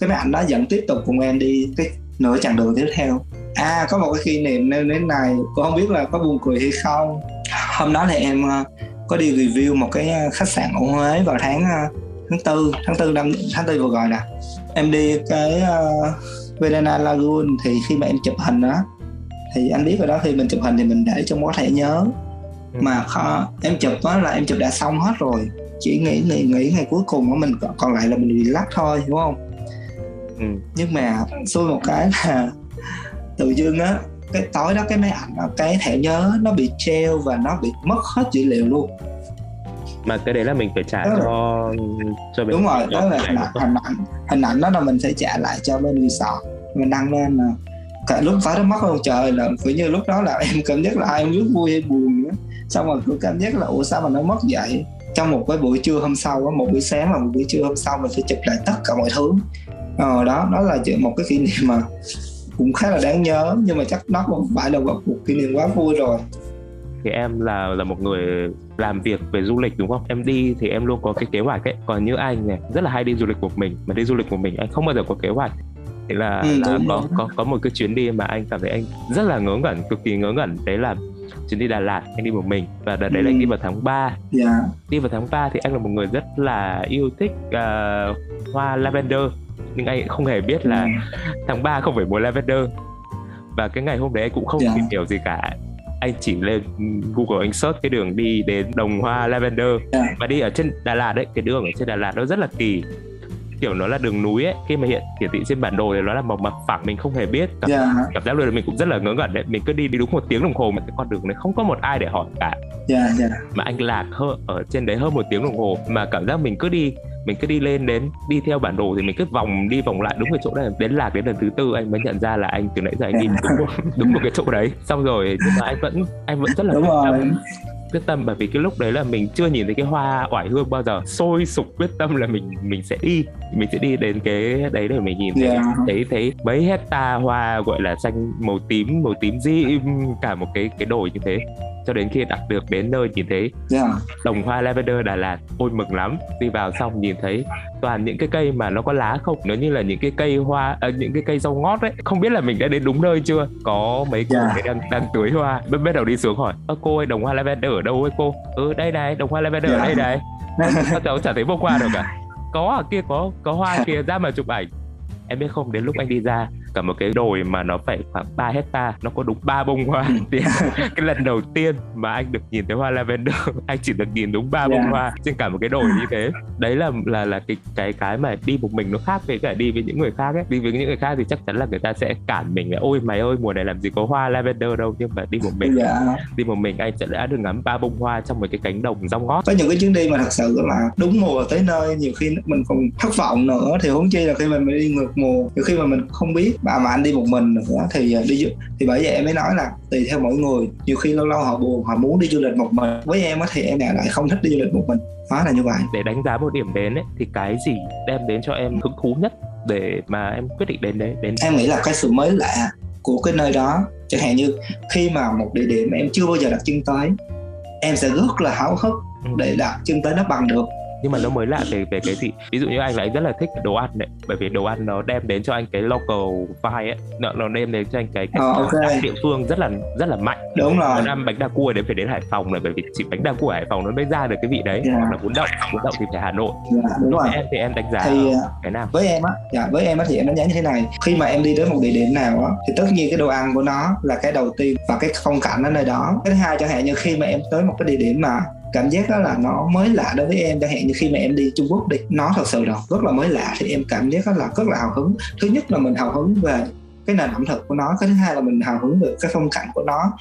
cái máy ảnh đó dẫn tiếp tục cùng em đi cái nửa chặng đường tiếp theo. À có một cái kỷ niệm nên đến này cũng không biết là có buồn cười hay không. Hôm đó thì em ờ, có đi review một cái ờ, khách sạn ở Huế vào tháng ờ, tháng tư tháng tư năm tháng tư vừa rồi nè. Em đi cái uh, Verena Lagoon thì khi mà em chụp hình đó thì anh biết rồi đó khi mình chụp hình thì mình để trong có thẻ nhớ. Ừ. mà kho, em chụp đó là em chụp đã xong hết rồi chỉ nghĩ nghĩ nghĩ ngày cuối cùng của mình còn lại là mình bị lắc thôi đúng không ừ. nhưng mà xui một cái là <laughs> tự dưng á cái tối đó cái máy ảnh cái thẻ nhớ nó bị treo và nó bị mất hết dữ liệu luôn. Mà cái đấy là mình phải trả đó cho cho bên đúng rồi đó là hình ảnh, hình ảnh hình ảnh đó là mình sẽ trả lại cho bên resort. Mình đăng lên là cả lúc tối đó mất không trời là kiểu như lúc đó là <laughs> em cảm giác là ai em rất vui hay buồn nữa xong rồi cứ cảm giác là ủa sao mà nó mất vậy? Trong một cái buổi trưa hôm sau một buổi sáng và một buổi trưa hôm sau mình phải chụp lại tất cả mọi thứ ờ đó đó là một cái kỷ niệm mà cũng khá là đáng nhớ nhưng mà chắc nó không phải là một cuộc kỷ niệm quá vui rồi. Thì em là là một người làm việc về du lịch đúng không? Em đi thì em luôn có cái kế hoạch ấy. Còn như anh này rất là hay đi du lịch một mình mà đi du lịch một mình anh không bao giờ có kế hoạch. Thế là, ừ, là có có có một cái chuyến đi mà anh cảm thấy anh rất là ngớ ngẩn cực kỳ ngớ ngẩn. Đấy là chuyến đi Đà Lạt anh đi một mình. Và đợt đấy ừ. là anh đi vào tháng 3 yeah. Dạ. đi vào tháng 3 thì anh là một người rất là yêu thích uh, hoa lavender nhưng anh không hề biết là ừ. tháng 3 không phải mùa lavender và cái ngày hôm đấy anh cũng không yeah. Dạ. tìm hiểu gì cả anh chỉ lên Google anh search cái đường đi đến đồng hoa lavender yeah. Dạ. và đi ở trên Đà Lạt đấy cái đường ở trên Đà Lạt nó rất là kỳ kiểu nó là đường núi ấy khi mà hiện hiển thị trên bản đồ thì nó là một mặt phẳng mình không hề biết cảm, yeah. cảm giác luôn mình cũng rất là ngớ ngẩn đấy mình cứ đi đi đúng một tiếng đồng hồ mà cái con đường này không có một ai để hỏi cả yeah, yeah. mà anh lạc hơn ở trên đấy hơn một tiếng đồng hồ mà cảm giác mình cứ đi mình cứ đi lên đến đi theo bản đồ thì mình cứ vòng đi vòng lại đúng cái chỗ này đến lạc đến lần thứ tư anh mới nhận ra là anh từ nãy giờ anh đi đúng một, <laughs> đúng một cái chỗ đấy. Xong rồi nhưng mà anh vẫn anh vẫn rất là đúng rồi. Quyết tâm bởi vì cái lúc đấy là mình chưa nhìn thấy cái hoa oải hương bao giờ. Sôi sục quyết tâm là mình mình sẽ đi mình sẽ đi đến cái đấy để mình nhìn thấy. Yeah. thấy thấy mấy hecta hoa gọi là xanh màu tím màu tím di cả một cái cái đồi như thế cho đến khi đặt được đến nơi nhìn thấy. Yeah. đồng hoa lavender Đà Lạt ôi mừng lắm. Đi vào xong nhìn thấy toàn những cái cây mà nó có lá không nó như là những cái cây hoa à, những cái cây rau ngót đấy không biết là mình đã đến đúng nơi chưa? Có mấy cô yeah. đang đang tưới hoa. Bắt bắt đầu đi xuống hỏi ơ cô ơi đồng hoa lavender ở đâu ấy cô? Ừ đây này đồng hoa lavender yeah. ở đây này. <laughs> Sao cháu chả thấy vô qua được cả có ở kia có có hoa <laughs> kia ra mà chụp ảnh. Em biết không đến lúc anh đi ra cả một cái đồi mà nó phải khoảng 3 hecta nó có đúng ba bông hoa. Ừ. thì <laughs> cái lần đầu tiên mà anh được nhìn thấy hoa lavender <laughs> anh chỉ được nhìn đúng ba bông Yeah. hoa trên cả một cái đồi như thế. Đấy là là là cái cái cái mà đi một mình nó khác với cả đi với những người khác ấy. Đi với những người khác thì chắc chắn là người ta sẽ cản mình là ôi mày ơi mùa này làm gì có hoa lavender đâu. Nhưng mà đi một mình dạ. đi một mình anh sẽ đã được ngắm ba bông hoa trong một cái cánh đồng rong ngót có những cái chuyến đi mà thật sự là đúng mùa tới nơi nhiều khi mình còn thất vọng nữa. Thì huống chi là khi mình đi ngược mùa nhiều khi mà mình không biết mà mà anh đi một mình nữa thì à, đi thì bởi vậy em mới nói là tùy theo mỗi người. Nhiều khi lâu lâu họ buồn họ muốn đi du lịch một mình. Với em á thì em lại không thích đi du lịch một mình. Đó là như vậy. Để đánh giá một điểm đến ấy, thì cái gì đem đến cho em hứng thú nhất để mà em quyết định đến đấy đến? Em nghĩ là cái sự mới lạ của cái nơi đó chẳng hạn như khi mà một địa điểm mà em chưa bao giờ đặt chân tới em sẽ rất là háo hức Ừ. để đặt chân tới nó bằng được nhưng mà nó mới lạ về về cái gì? Ví dụ như anh là anh rất là thích đồ ăn đấy bởi vì đồ ăn nó đem đến cho anh cái local vibe ấy. Nó, nó đem đến cho anh cái, cái Ờ, ok. cảm giác địa phương rất là rất là mạnh. Đúng rồi. ăn bánh đa cua đấy phải đến Hải Phòng là bởi vì chỉ bánh đa cua Hải Phòng nó mới ra được cái vị đấy. Yeah. hoặc là bún đậu bún đậu thì phải Hà Nội. Dạ, đúng rồi. em thì em đánh giá thì à, cái nào? với em á dạ với em á thì em đánh giá như thế này. Khi mà em đi đến một địa điểm nào á thì tất nhiên cái đồ ăn của nó là cái đầu tiên và cái phong cảnh ở nơi đó. Cái thứ hai chẳng hạn như khi mà em tới một cái địa điểm mà cảm giác đó là nó mới lạ đối với em. Chẳng hạn như khi mà em đi Trung Quốc đi, nó thật sự là rất là mới lạ. Thì em cảm giác đó là rất là hào hứng. Thứ nhất là mình hào hứng về cái nền ẩm thực của nó, cái thứ hai là mình hào hứng về cái phong cảnh của nó,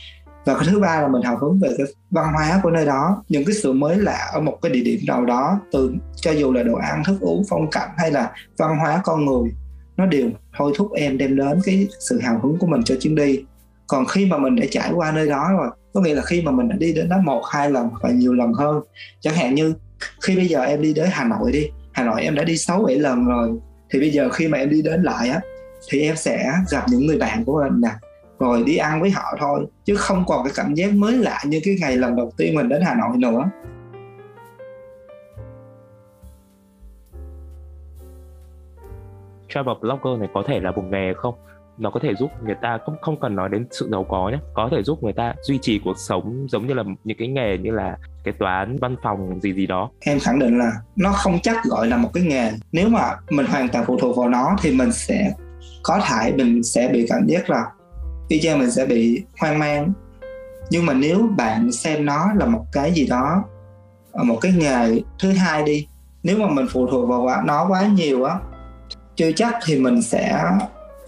và cái thứ ba là mình hào hứng về cái văn hóa của nơi đó. Những cái sự mới lạ ở một cái địa điểm nào đó, từ cho dù là đồ ăn, thức uống, phong cảnh hay là văn hóa con người, nó đều thôi thúc em đem đến cái sự hào hứng của mình cho chuyến đi. Còn khi mà mình đã trải qua nơi đó rồi có nghĩa là khi mà mình đã đi đến đó một, hai lần và nhiều lần hơn, chẳng hạn như khi bây giờ em đi đến hà nội đi, hà nội em đã đi sáu bảy lần rồi, thì bây giờ khi mà em đi đến lại á, thì em sẽ gặp những người bạn của mình nè, rồi đi ăn với họ thôi, chứ không còn cái cảm giác mới lạ như cái ngày lần đầu tiên mình đến hà nội nữa. Travel blogger này có thể là một nghề không? Nó có thể giúp người ta không không cần nói đến sự giàu có nhé có thể giúp người ta duy trì cuộc sống giống như là những cái nghề như là cái toán, văn phòng, gì gì đó. Em khẳng định là nó không chắc gọi là một cái nghề. Nếu mà mình hoàn toàn phụ thuộc vào nó thì mình sẽ có thể, mình sẽ bị cảm giác là y chang mình sẽ bị hoang mang. Nhưng mà nếu bạn xem nó là một cái gì đó ờ, một cái nghề thứ hai đi, nếu mà mình phụ thuộc vào nó quá nhiều á, chưa chắc thì mình sẽ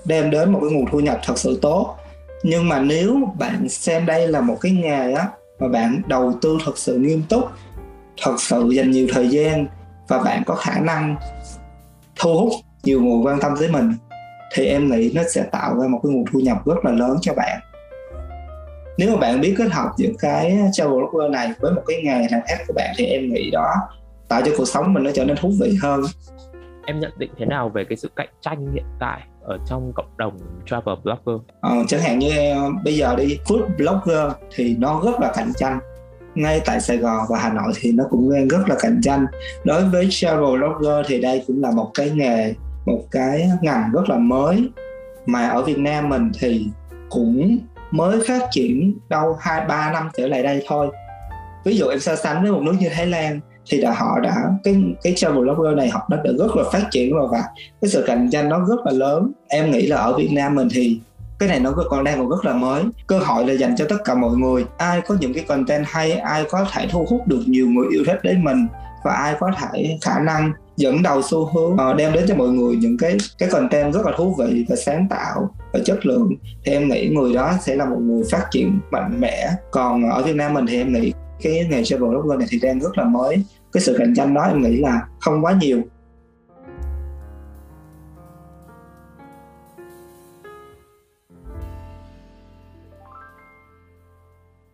đem đến một cái nguồn thu nhập thật sự tốt. Nhưng mà nếu bạn xem đây là một cái nghề á, mà bạn đầu tư thật sự nghiêm túc, thật sự dành nhiều thời gian, và bạn có khả năng thu hút nhiều người quan tâm tới mình, thì em nghĩ nó sẽ tạo ra một cái nguồn thu nhập rất là lớn cho bạn. Nếu mà bạn biết kết hợp giữa cái travel blogger này với một cái nghề nào khác của bạn, thì em nghĩ đó tạo cho cuộc sống mình nó trở nên thú vị hơn em nhận định thế nào về cái sự cạnh tranh hiện tại ở trong cộng đồng travel blogger? Ờ, chẳng hạn như em, bây giờ đi food blogger thì nó rất là cạnh tranh. Ngay tại Sài Gòn và Hà Nội thì nó cũng đang rất là cạnh tranh. Đối với travel blogger thì đây cũng là một cái nghề một cái ngành rất là mới. Mà ở Việt Nam mình thì cũng mới phát triển đâu hai ba năm trở lại đây thôi. Ví dụ em so sánh với một nước như Thái Lan thì đã họ đã cái cái travel blogger này họ đã, đã rất là phát triển rồi và cái sự cạnh tranh nó rất là lớn. Em nghĩ là ở Việt Nam mình thì cái này nó còn đang còn rất là mới. Cơ hội là dành cho tất cả mọi người. Ai có những cái content hay ai có thể thu hút được nhiều người yêu thích đến mình và ai có thể khả năng dẫn đầu xu hướng uh, đem đến cho mọi người những cái cái content rất là thú vị và sáng tạo và chất lượng thì em nghĩ người đó sẽ là một người phát triển mạnh mẽ. Còn ở Việt Nam mình thì em nghĩ cái nghề travel blogger này thì đang rất là mới. Cái sự cạnh tranh đó em nghĩ là không quá nhiều.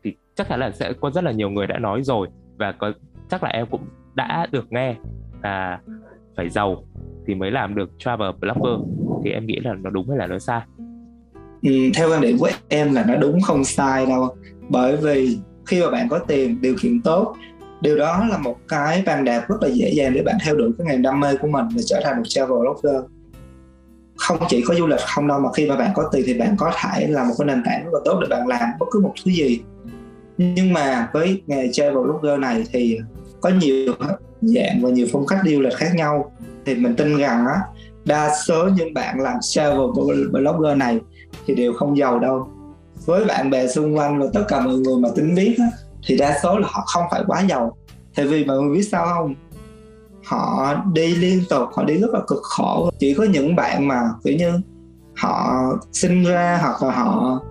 Thì chắc chắn là sẽ có rất là nhiều người đã nói rồi và có chắc là em cũng đã được nghe là phải giàu thì mới làm được travel blogger. Thì em nghĩ là nó đúng hay là nó sai? Ừ, theo quan điểm của em là nó đúng không sai đâu. Bởi vì khi mà bạn có tiền điều kiện tốt. Điều đó là một cái bàn đạp rất là dễ dàng để bạn theo đuổi cái ngành đam mê của mình và trở thành một travel blogger. Không chỉ có du lịch không đâu, mà khi mà bạn có tiền thì bạn có thể là một cái nền tảng rất là tốt để bạn làm bất cứ một thứ gì. Nhưng mà với nghề travel blogger này thì có nhiều dạng và nhiều phong cách đi du lịch khác nhau. Thì mình tin rằng á, đa số những bạn làm travel blogger này thì đều không giàu đâu với bạn bè xung quanh và tất cả mọi người mà tính biết á, thì đa số là họ không phải quá giàu. Tại vì mọi người biết sao không? Họ đi liên tục họ đi rất là cực khổ. Chỉ có những bạn mà kiểu như họ sinh ra hoặc là họ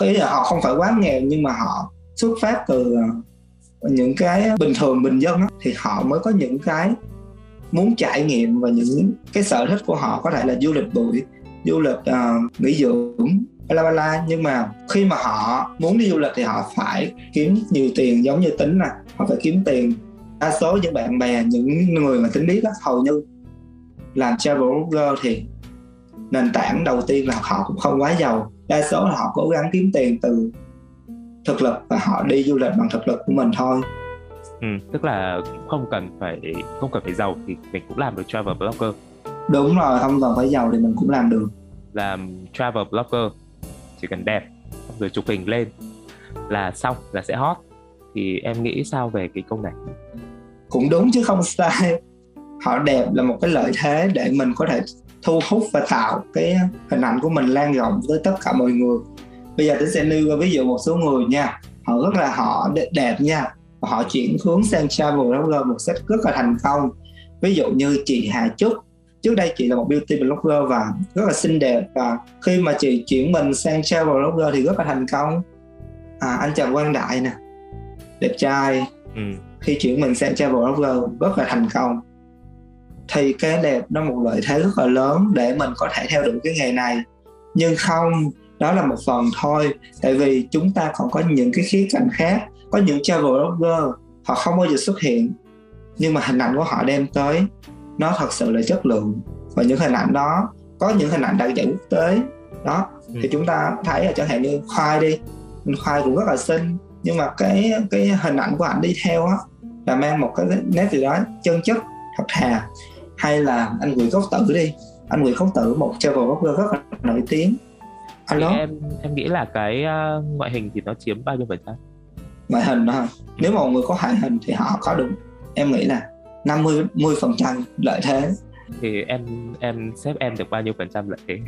ý là họ không phải quá nghèo nhưng mà họ xuất phát từ ờ, những cái bình thường bình dân á, thì họ mới có những cái muốn trải nghiệm và những cái sở thích của họ. Có thể là du lịch bụi du lịch uh, nghỉ dưỡng bla bla nhưng mà khi mà họ muốn đi du lịch thì họ phải kiếm nhiều tiền giống như tính nè. Họ phải kiếm tiền. Đa số những bạn bè những người mà tính biết đó, hầu như làm travel blogger thì nền tảng đầu tiên là họ cũng không quá giàu. Đa số là họ cố gắng kiếm tiền từ thực lực và họ đi du lịch bằng thực lực của mình thôi. Ừ, tức là không cần phải không cần phải giàu thì mình cũng làm được travel blogger. Đúng rồi không cần phải giàu thì mình cũng làm được. Làm travel blogger chỉ cần đẹp, rồi chụp hình lên là xong, là sẽ hot. Thì em nghĩ sao về cái câu này? Cũng đúng chứ không sai. Họ đẹp là một cái lợi thế để mình có thể thu hút và tạo cái hình ảnh của mình lan rộng tới tất cả mọi người. Bây giờ tôi sẽ nêu ra ví dụ một số người nha. Họ rất là họ đẹp nha. Và họ chuyển hướng sang travel blogger một cách rất là thành công. Ví dụ như chị Hà Trúc trước đây chị là một beauty blogger và rất là xinh đẹp và khi mà chị chuyển mình sang travel blogger thì rất là thành công. À, anh Trần Quang Đại nè đẹp trai. Ừ. khi chuyển mình sang travel blogger rất là thành công. Thì cái đẹp nó một lợi thế rất là lớn để mình có thể theo đuổi cái nghề này. Nhưng không đó là một phần thôi. Tại vì chúng ta còn có những cái khía cạnh khác. Có những travel blogger họ không bao giờ xuất hiện. Nhưng mà hình ảnh của họ đem tới nó thật sự là chất lượng. Và những hình ảnh đó có những hình ảnh đạt giải quốc tế. Đó ừ. thì chúng ta thấy là chẳng hạn như khoai đi. Khoai cũng rất là xinh. Nhưng mà cái cái hình ảnh của ảnh đi theo á là mang một cái nét gì đó chân chất thật thà. Hay là anh Nguyễn Cốc Tử đi. Anh Nguyễn Cốc Tử một travel blogger rất là nổi tiếng. Anh đó. Em em nghĩ là cái uh, ngoại hình thì nó chiếm bao nhiêu phần trăm? Ngoại hình đó nếu mà một người có ngoại hình thì họ có được. Em nghĩ là 50 10 phần trăm lợi thế. Thì em em xếp em được bao nhiêu phần trăm lợi thế?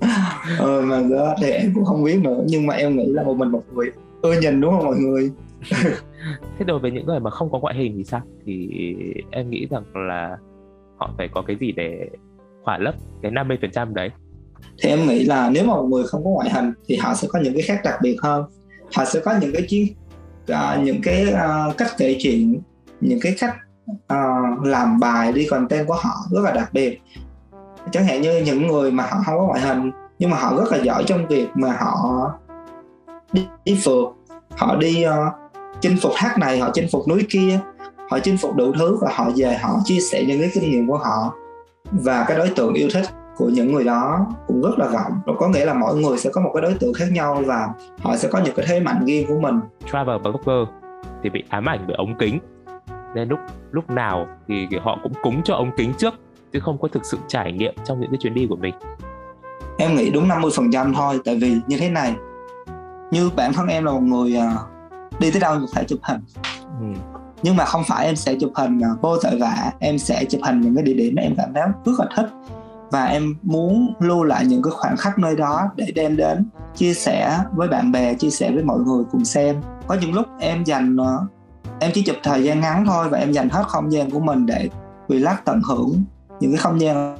<laughs> Ờ mà đó thì em cũng không biết nữa. Nhưng mà em nghĩ là một mình một người. Ưa nhìn đúng không mọi người? <laughs> Thế đối với những người mà không có ngoại hình thì sao? Thì em nghĩ rằng là họ phải có cái gì để khỏa lấp cái 50 phần trăm đấy? Thì em nghĩ là nếu mà một người không có ngoại hình thì họ sẽ có những cái khác đặc biệt hơn. Họ sẽ có những cái chiến uh, những cái uh, cách kể chuyện những cái cách uh, làm bài đi content của họ rất là đặc biệt. Chẳng hạn như những người mà họ không có ngoại hình nhưng mà họ rất là giỏi trong việc mà họ đi, đi phượt họ đi uh, chinh phục thác này họ chinh phục núi kia họ chinh phục đủ thứ và họ về họ chia sẻ những cái kinh nghiệm của họ. Và cái đối tượng yêu thích của những người đó cũng rất là rộng. Có nghĩa là mỗi người sẽ có một cái đối tượng khác nhau và họ sẽ có những cái thế mạnh riêng của mình. Travel blogger thì bị ám ảnh bởi ống kính nên lúc lúc nào thì họ cũng cúng cho ống kính trước chứ không có thực sự trải nghiệm trong những cái chuyến đi của mình. Em nghĩ đúng 50 phần trăm thôi tại vì như thế này như bản thân em là một người uh, đi tới đâu cũng phải chụp hình. Ừ. nhưng mà không phải em sẽ chụp hình uh, vô tội vạ em sẽ chụp hình những cái địa điểm em cảm thấy rất là thích. Và em muốn lưu lại những cái khoảnh khắc nơi đó để đem đến chia sẻ với bạn bè chia sẻ với mọi người cùng xem. Có những lúc em dành uh, em chỉ chụp thời gian ngắn thôi và em dành hết không gian của mình để relax tận hưởng những cái không gian.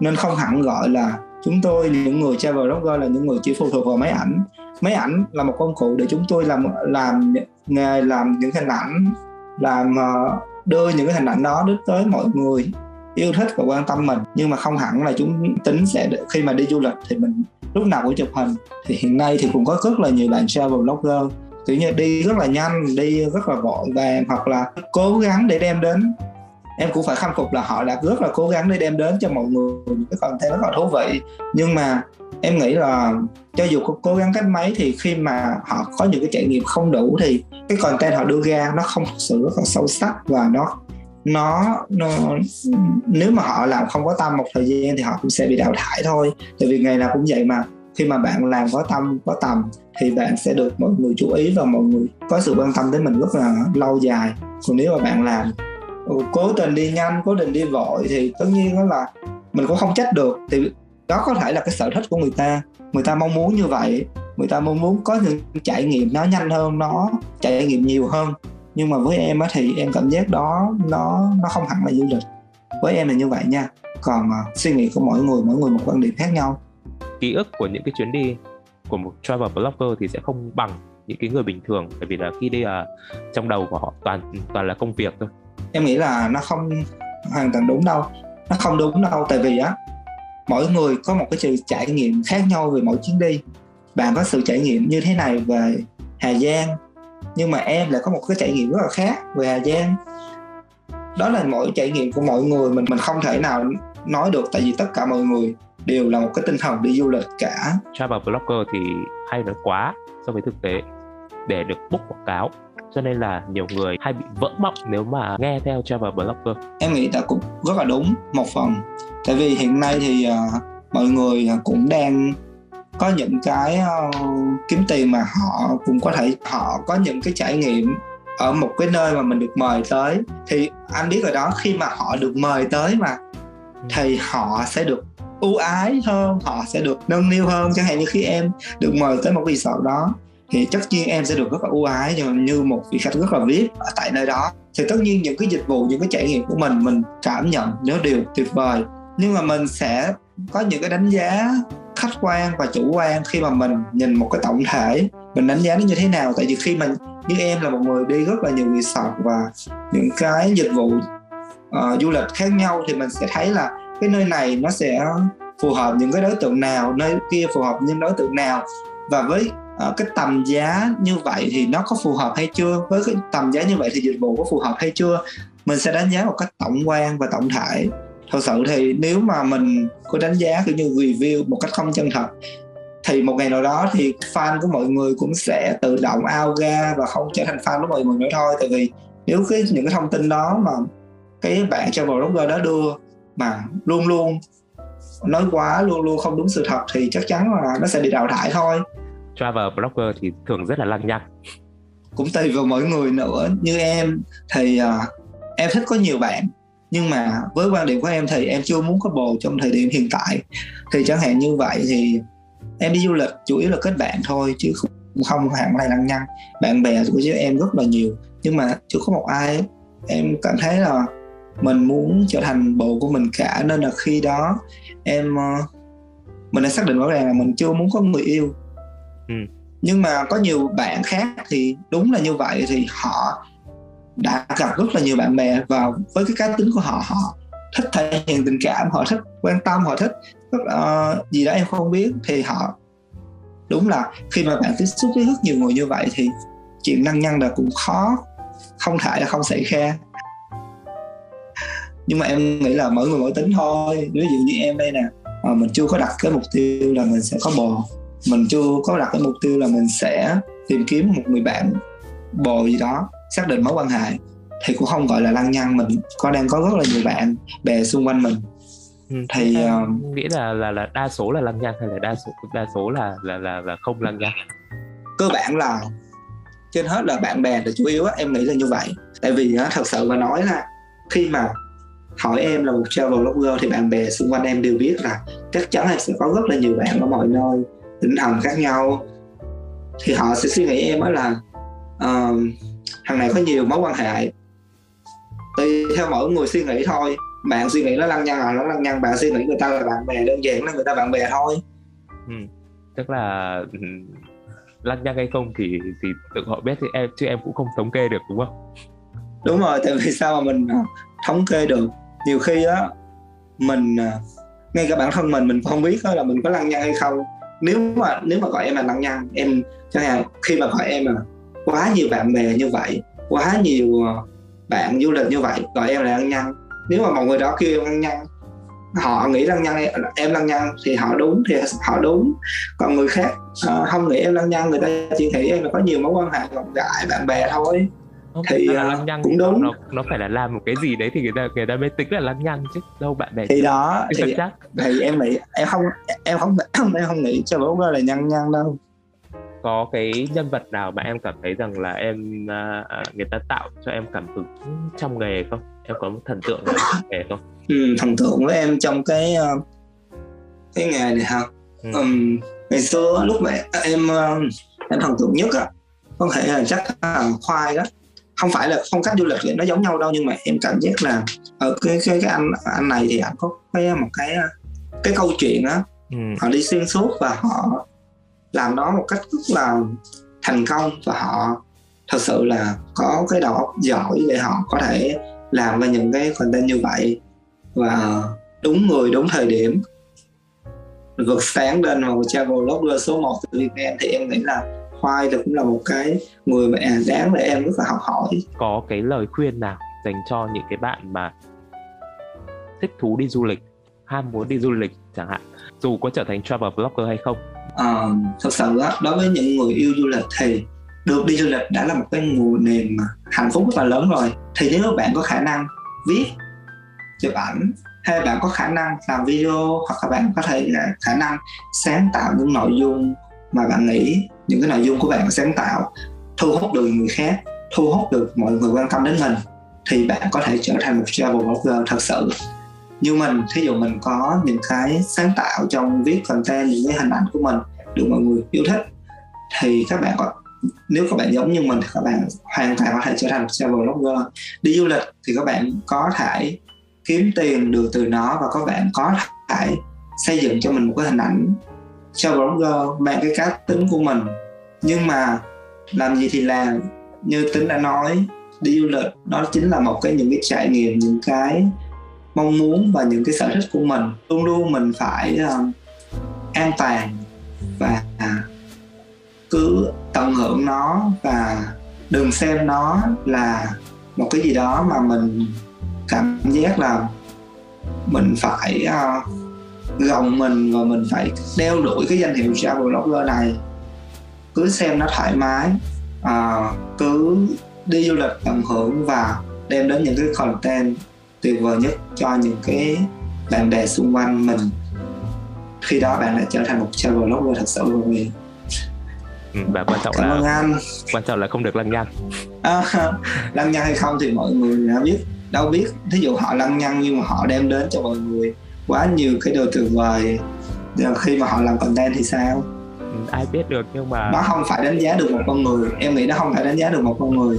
Nên không hẳn gọi là chúng tôi những người travel blogger, là những người chỉ phụ thuộc vào máy ảnh. Máy ảnh là một công cụ để chúng tôi làm làm nghề, làm những hình ảnh, làm ờ, đưa những cái hình ảnh đó đến tới mọi người yêu thích và quan tâm mình. Nhưng mà không hẳn là chúng tính sẽ khi mà đi du lịch thì mình lúc nào cũng chụp hình. Thì hiện nay thì cũng có rất là nhiều bạn travel blogger kiểu như đi rất là nhanh, đi rất là vội vàng hoặc là cố gắng để đem đến. Em cũng phải khâm phục là họ đã rất là cố gắng để đem đến cho mọi người những cái content rất là thú vị. Nhưng mà em nghĩ là cho dù có cố gắng cách mấy thì khi mà họ có những cái trải nghiệm không đủ thì cái content họ đưa ra nó không thực sự rất là sâu sắc và nó nó nó, nếu mà họ làm không có tâm một thời gian thì họ cũng sẽ bị đào thải thôi. Tại vì ngày nào cũng vậy mà khi mà bạn làm có tâm có tầm thì bạn sẽ được mọi người chú ý và mọi người có sự quan tâm đến mình rất là lâu dài. Còn nếu mà bạn làm ừ, cố tình đi nhanh cố tình đi vội thì tất nhiên đó là mình cũng không trách được. Thì đó có thể là cái sở thích của người ta. Người ta mong muốn như vậy người ta mong muốn có những trải nghiệm nó nhanh hơn nó trải nghiệm nhiều hơn. Nhưng mà với em á thì em cảm giác đó nó nó không hẳn là du lịch. Với em là như vậy nha. Còn uh, suy nghĩ của mỗi người mỗi người một quan điểm khác nhau ký ức của những cái chuyến đi của một travel blogger thì sẽ không bằng những cái người bình thường, bởi vì là khi đi là trong đầu của họ toàn toàn là công việc thôi. Em nghĩ là nó không hoàn toàn đúng đâu, nó không đúng đâu, tại vì á, mỗi người có một cái sự trải nghiệm khác nhau về mỗi chuyến đi. Bạn có sự trải nghiệm như thế này về Hà Giang, nhưng mà em lại có một cái trải nghiệm rất là khác về Hà Giang. Đó là mỗi trải nghiệm của mọi người mình mình không thể nào nói được, tại vì tất cả mọi người đều là một cái tinh thần đi du lịch cả. Travel blogger thì hay nói quá so với thực tế để được book quảng cáo. Cho nên là nhiều người hay bị vỡ mộng nếu mà nghe theo travel blogger em nghĩ là cũng rất là đúng một phần. Tại vì hiện nay thì uh, mọi người cũng đang có những cái uh, kiếm tiền mà họ cũng có thể họ có những cái trải nghiệm ở một cái nơi mà mình được mời tới. Thì anh biết rồi đó khi mà họ được mời tới mà thì họ sẽ được ưu ái hơn họ sẽ được nâng niu hơn. Chẳng hạn như khi em được mời tới một resort đó thì tất nhiên em sẽ được rất là ưu ái như một vị khách rất là vip ở tại nơi đó. Thì tất nhiên những cái dịch vụ những cái trải nghiệm của mình mình cảm nhận nó đều tuyệt vời. Nhưng mà mình sẽ có những cái đánh giá khách quan và chủ quan khi mà mình nhìn một cái tổng thể. Mình đánh giá nó như thế nào? Tại vì khi mình như em là một người đi rất là nhiều resort và những cái dịch vụ uh, du lịch khác nhau thì mình sẽ thấy là cái nơi này nó sẽ phù hợp những cái đối tượng nào nơi kia phù hợp những đối tượng nào? Và với uh, cái tầm giá như vậy thì nó có phù hợp hay chưa? Với cái tầm giá như vậy thì dịch vụ có phù hợp hay chưa? Mình sẽ đánh giá một cách tổng quan và tổng thể. Thật sự thì nếu mà mình có đánh giá kiểu như review một cách không chân thật thì một ngày nào đó thì fan của mọi người cũng sẽ tự động out ra và không trở thành fan của mọi người nữa thôi. Tại vì nếu cái những cái thông tin đó mà cái bạn travel blogger đó đưa mà luôn luôn nói quá luôn luôn không đúng sự thật thì chắc chắn là nó sẽ bị đào thải thôi. Travel blogger thì thường rất là lăng nhăng. Cũng tùy vào mỗi người nữa. Như em thì uh, em thích có nhiều bạn. Nhưng mà với quan điểm của em thì em chưa muốn có bồ trong thời điểm hiện tại. Thì chẳng hạn như vậy thì em đi du lịch chủ yếu là kết bạn thôi chứ không không hẳn là lăng nhăng. Bạn bè của chứ em rất là nhiều nhưng mà chưa có một ai. Em cảm thấy là mình muốn trở thành bồ của mình cả nên là khi đó em ờ, mình đã xác định rõ ràng là mình chưa muốn có người yêu ừ. nhưng mà có nhiều bạn khác thì đúng là như vậy thì họ đã gặp rất là nhiều bạn bè và với cái cá tính của họ họ thích thể hiện tình cảm họ thích quan tâm họ thích rất, uh, gì đó em không biết thì họ đúng là khi mà bạn tiếp xúc với rất nhiều người như vậy thì chuyện năng nhăn là cũng khó không thể là không xảy ra nhưng mà em nghĩ là mỗi người mỗi tính thôi. Ví dụ như em đây nè à, mình chưa có đặt cái mục tiêu là mình sẽ có bồ mình chưa có đặt cái mục tiêu là mình sẽ tìm kiếm một người bạn bồ gì đó xác định mối quan hệ. Thì cũng không gọi là lăng nhăng mình có đang có rất là nhiều bạn bè xung quanh mình. Ừ, thì uh, nghĩ là là là đa số là lăng nhăng hay là đa số đa số là là là, là không lăng nhăng? Cơ bản là trên hết là bạn bè là chủ yếu á em nghĩ là như vậy. Tại vì á, thật sự mà nói là khi mà hỏi em là một travel blogger thì bạn bè xung quanh em đều biết là chắc chắn là sẽ có rất là nhiều bạn ở mọi nơi tinh thần khác nhau. Thì họ sẽ suy nghĩ em đó là uh, thằng này có nhiều mối quan hệ. Tùy theo mỗi người suy nghĩ thôi. Bạn suy nghĩ nó lăng nhăng là nó lăng nhăng. Bạn suy nghĩ người ta là bạn bè đơn giản là người ta bạn bè thôi. Ừ. tức là ừ, lăng nhăng hay không thì thì tự họ biết thì em chứ em cũng không thống kê được đúng không? Đúng rồi tại vì sao mà mình ờ, thống kê được nhiều khi á mình à, ngay cả bản thân mình mình không biết là mình có lăng nhăng hay không. Nếu mà nếu mà gọi em là lăng nhăng em chẳng hạn khi mà gọi em là quá nhiều bạn bè như vậy quá nhiều à, bạn du lịch như vậy gọi em là lăng nhăng. Nếu mà mọi người đó kêu em lăng nhăng họ nghĩ lăng nhăng em lăng nhăng thì họ đúng thì họ đúng. Còn người khác uh, không nghĩ em lăng nhăng người ta chỉ nghĩ em là có nhiều mối quan hệ rộng rãi bạn bè thôi thì là lăng nhăng cũng đúng. nó, nó phải là làm một cái gì đấy thì người ta người ta mới tính là lăng nhăng chứ đâu bạn bè thì đó thì, chắc. thì em nghĩ em không em không em không nghĩ cho bố là nhăng nhăng đâu. Có cái nhân vật nào mà em cảm thấy rằng là em uh, người ta tạo cho em cảm hứng trong nghề không? Em có một thần tượng nào kể không? Ừ, thần tượng với em trong cái uh, cái nghề này ha ừ. um, ngày xưa lúc mà em uh, em thần tượng nhất á có thể là chắc là khoai đó không phải là phong cách du lịch thì nó giống nhau đâu nhưng mà em cảm giác là ở cái cái cái anh anh này thì anh có cái một cái cái câu chuyện á. Ừ. họ đi xuyên suốt và họ làm nó một cách rất là thành công và họ thật sự là có cái đầu óc giỏi để họ có thể làm ra những cái content như vậy. Và đúng người đúng thời điểm. Vượt sáng lên vào travel blogger số 1 từ Việt Nam thì em nghĩ là Khoai là cũng là một cái người mà đáng để em rất là học hỏi. Có cái lời khuyên nào dành cho những cái bạn mà thích thú đi du lịch ham muốn đi du lịch chẳng hạn? Dù có trở thành travel blogger hay không? À, thật sự đó, đối với những người yêu du lịch thì được đi du lịch đã là một cái nguồn niềm hạnh phúc rất là lớn rồi. Thì nếu bạn có khả năng viết chụp ảnh hay bạn có khả năng làm video hoặc là bạn có thể là khả năng sáng tạo những nội dung mà bạn nghĩ những cái nội dung của bạn sáng tạo thu hút được người khác, thu hút được mọi người quan tâm đến mình, thì bạn có thể trở thành một travel blogger thật sự. Như mình, thí dụ mình có những cái sáng tạo trong viết content, những cái hình ảnh của mình được mọi người yêu thích, thì các bạn có, nếu các bạn giống như mình thì các bạn hoàn toàn có thể trở thành một travel blogger. Đi du lịch thì các bạn có thể kiếm tiền được từ nó và các bạn có thể xây dựng cho mình một cái hình ảnh travel blogger bằng cái cá tính của mình. Nhưng mà làm gì thì làm. Như tính đã nói đi du lịch nó chính là một cái những cái trải nghiệm những cái mong muốn và những cái sở thích của mình. Luôn luôn mình phải uh, an toàn và à, cứ tận hưởng nó và đừng xem nó là một cái gì đó mà mình cảm giác là mình phải uh, gồng mình và mình phải đeo đuổi cái danh hiệu travel blogger này. Cứ xem nó thoải mái uh, cứ đi du lịch tận hưởng và đem đến những cái content tuyệt vời nhất cho những cái bạn bè xung quanh mình. Khi đó bạn lại trở thành một travel blogger thật sự rồi. Ừ, và quan trọng Cảm là anh. quan trọng là không được lăng nhăng. À, lăng nhăng hay không thì mọi người đã biết đâu biết. Thí dụ họ lăng nhăng nhưng mà họ đem đến cho mọi người quá nhiều cái điều tuyệt vời. Giờ khi mà họ làm content thì sao? Ừ, ai biết được nhưng mà nó không phải đánh giá được một con người. Em nghĩ nó không phải đánh giá được một con người.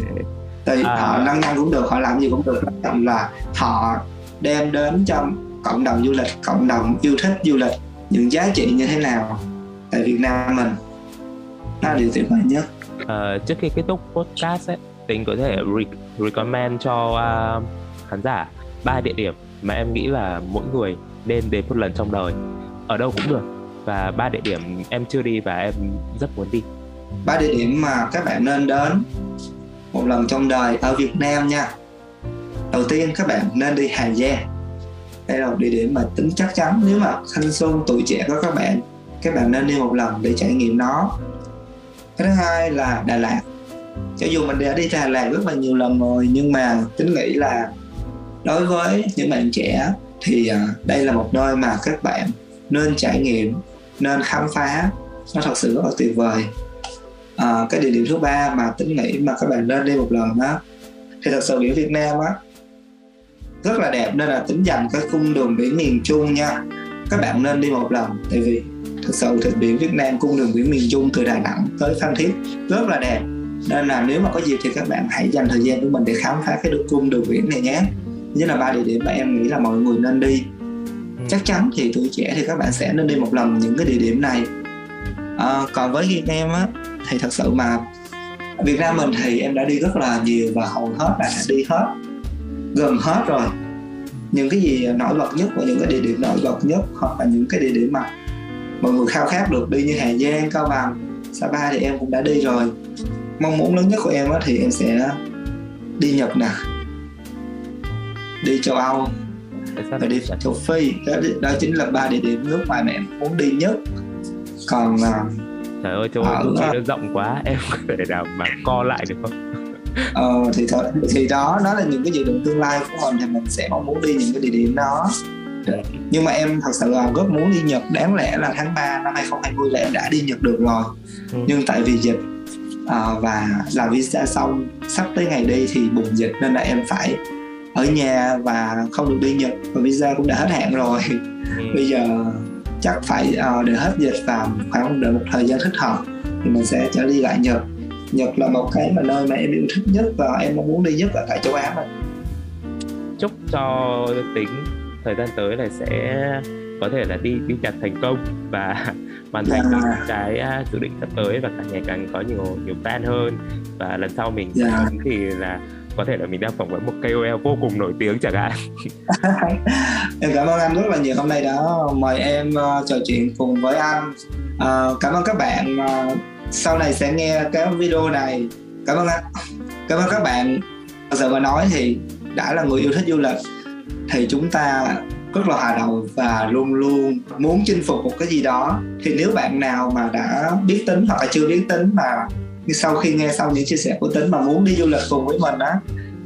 Thì à... họ lăng nhăng cũng được họ làm gì cũng được. Quan trọng là họ đem đến cho cộng đồng du lịch cộng đồng yêu thích du lịch những giá trị như thế nào tại Việt Nam mình. Đó là điều tuyệt vời nhất. À, trước khi kết thúc podcast ấy tính có thể re- recommend cho uh, khán giả ba địa điểm mà em nghĩ là mỗi người nên đến một lần trong đời. Ở đâu cũng được. Và ba địa điểm em chưa đi và em rất muốn đi. Ba địa điểm mà các bạn nên đến một lần trong đời ở Việt Nam nha. Đầu tiên, các bạn nên đi Hà Giang. Đây là một địa điểm mà tính chắc chắn. Nếu mà thanh xuân, tuổi trẻ của các bạn các bạn nên đi một lần để trải nghiệm nó. Cái thứ hai là Đà Lạt. Cho dù mình đã đi Đà Lạt rất là nhiều lần rồi, nhưng mà tính nghĩ là đối với những bạn trẻ thì à, đây là một nơi mà các bạn nên trải nghiệm nên khám phá. Nó thật sự rất là tuyệt vời. À, cái địa điểm thứ ba mà tính nghĩ mà các bạn nên đi một lần đó thì thật sự biển Việt Nam á rất là đẹp nên là tính dành cái cung đường biển miền Trung nha. Các bạn nên đi một lần tại vì thật sự thì biển Việt Nam cung đường biển miền Trung từ Đà Nẵng tới Phan Thiết rất là đẹp. Nên là nếu mà có dịp thì các bạn hãy dành thời gian của mình để khám phá cái cung đường biển này nhé như là ba địa điểm mà em nghĩ là mọi người nên đi. Ừ. chắc chắn thì tuổi trẻ thì các bạn sẽ nên đi một lần những cái địa điểm này. À, còn với Việt Nam á thì thật sự mà Việt Nam mình thì em đã đi rất là nhiều và hầu hết là đi hết gần hết rồi. Những cái gì nổi bật nhất và những cái địa điểm nổi bật nhất hoặc là những cái địa điểm mà mọi người khao khát được đi như Hà Giang, Cao Bằng, Sapa thì em cũng đã đi rồi. Mong muốn lớn nhất của em á thì em sẽ đi Nhật nè đi châu Âu. Và đi châu Phi? Đó, đó chính là ba địa điểm nước ngoài mà em muốn đi nhất. Còn uh, trời ơi châu Âu nó rộng quá em có thể nào mà co lại được không? Ờ thì thôi thì đó đó là những cái dự định tương lai của mình thì mình sẽ mong muốn đi những cái địa điểm đó. Nhưng mà em thật sự là rất muốn đi Nhật. Đáng lẽ là tháng 3 năm 2020 là em đã đi Nhật được rồi. Ừ. nhưng tại vì dịch à, và làm visa xong sắp tới ngày đi thì bùng dịch nên là em phải ở nhà và không được đi Nhật và visa cũng đã hết hạn rồi ừ. <laughs> bây giờ chắc phải uh, đợi hết dịch và khoảng đợi một thời gian thích hợp thì mình sẽ trở đi lại Nhật Nhật là một cái mà nơi mà em yêu thích nhất và em mong muốn đi nhất ở tại châu Á này chúc cho tính thời gian tới là sẽ có thể là đi đi Nhật thành công và <laughs> hoàn thành yeah. Dạ. cái uh, dự định sắp tới và càng ngày càng có nhiều nhiều fan hơn và lần sau mình yeah. Dạ. thì là có thể là mình đang phỏng vấn một KOL vô cùng nổi tiếng chẳng hạn. <laughs> Em cảm ơn anh rất là nhiều hôm nay đã mời em uh, trò chuyện cùng với anh. Uh, cảm ơn các bạn uh, sau này sẽ nghe cái video này. Cảm ơn anh. <laughs> Cảm ơn các bạn. Thật sự mà nói thì đã là người yêu thích du lịch thì chúng ta rất là hòa đồng và luôn luôn muốn chinh phục một cái gì đó. Thì nếu bạn nào mà đã biết tính hoặc là chưa biết tính mà sau khi nghe xong những chia sẻ của tính mà muốn đi du lịch cùng với mình á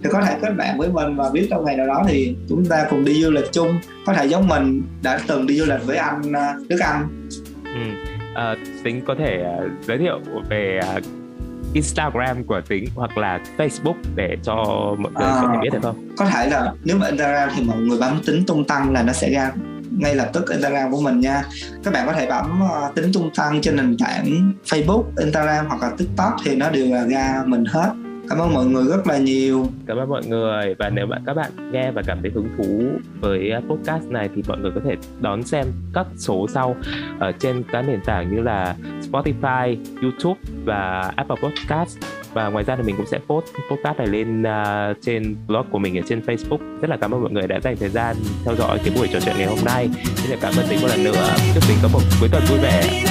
thì có thể kết bạn với mình và biết trong ngày nào đó thì chúng ta cùng đi du lịch chung có thể giống mình đã từng đi du lịch với anh à, Đức Anh ừ. à, tính có thể uh, giới thiệu về uh, Instagram của tính hoặc là Facebook để cho mọi người à, có thể biết được không? Có thể là nếu mà Instagram thì mọi người bấm tính tung tăng là nó sẽ ra ngay lập tức Instagram của mình nha. Các bạn có thể bấm uh, tính tung tăng trên nền tảng Facebook, Instagram hoặc là TikTok thì nó đều là ra mình hết. Cảm ơn mọi người rất là nhiều. Cảm ơn mọi người. Và nếu bạn các bạn nghe và cảm thấy hứng thú với ờ, podcast này thì mọi người có thể đón xem các số sau ở trên các nền tảng như là Spotify, YouTube và Apple Podcast và ngoài ra thì mình cũng sẽ post podcast này lên uh, trên blog của mình ở trên Facebook. Rất là cảm ơn mọi người đã dành thời gian theo dõi cái buổi trò chuyện ngày hôm nay. Xin cảm ơn tính một lần nữa. Chúc tính có một cuối tuần vui vẻ.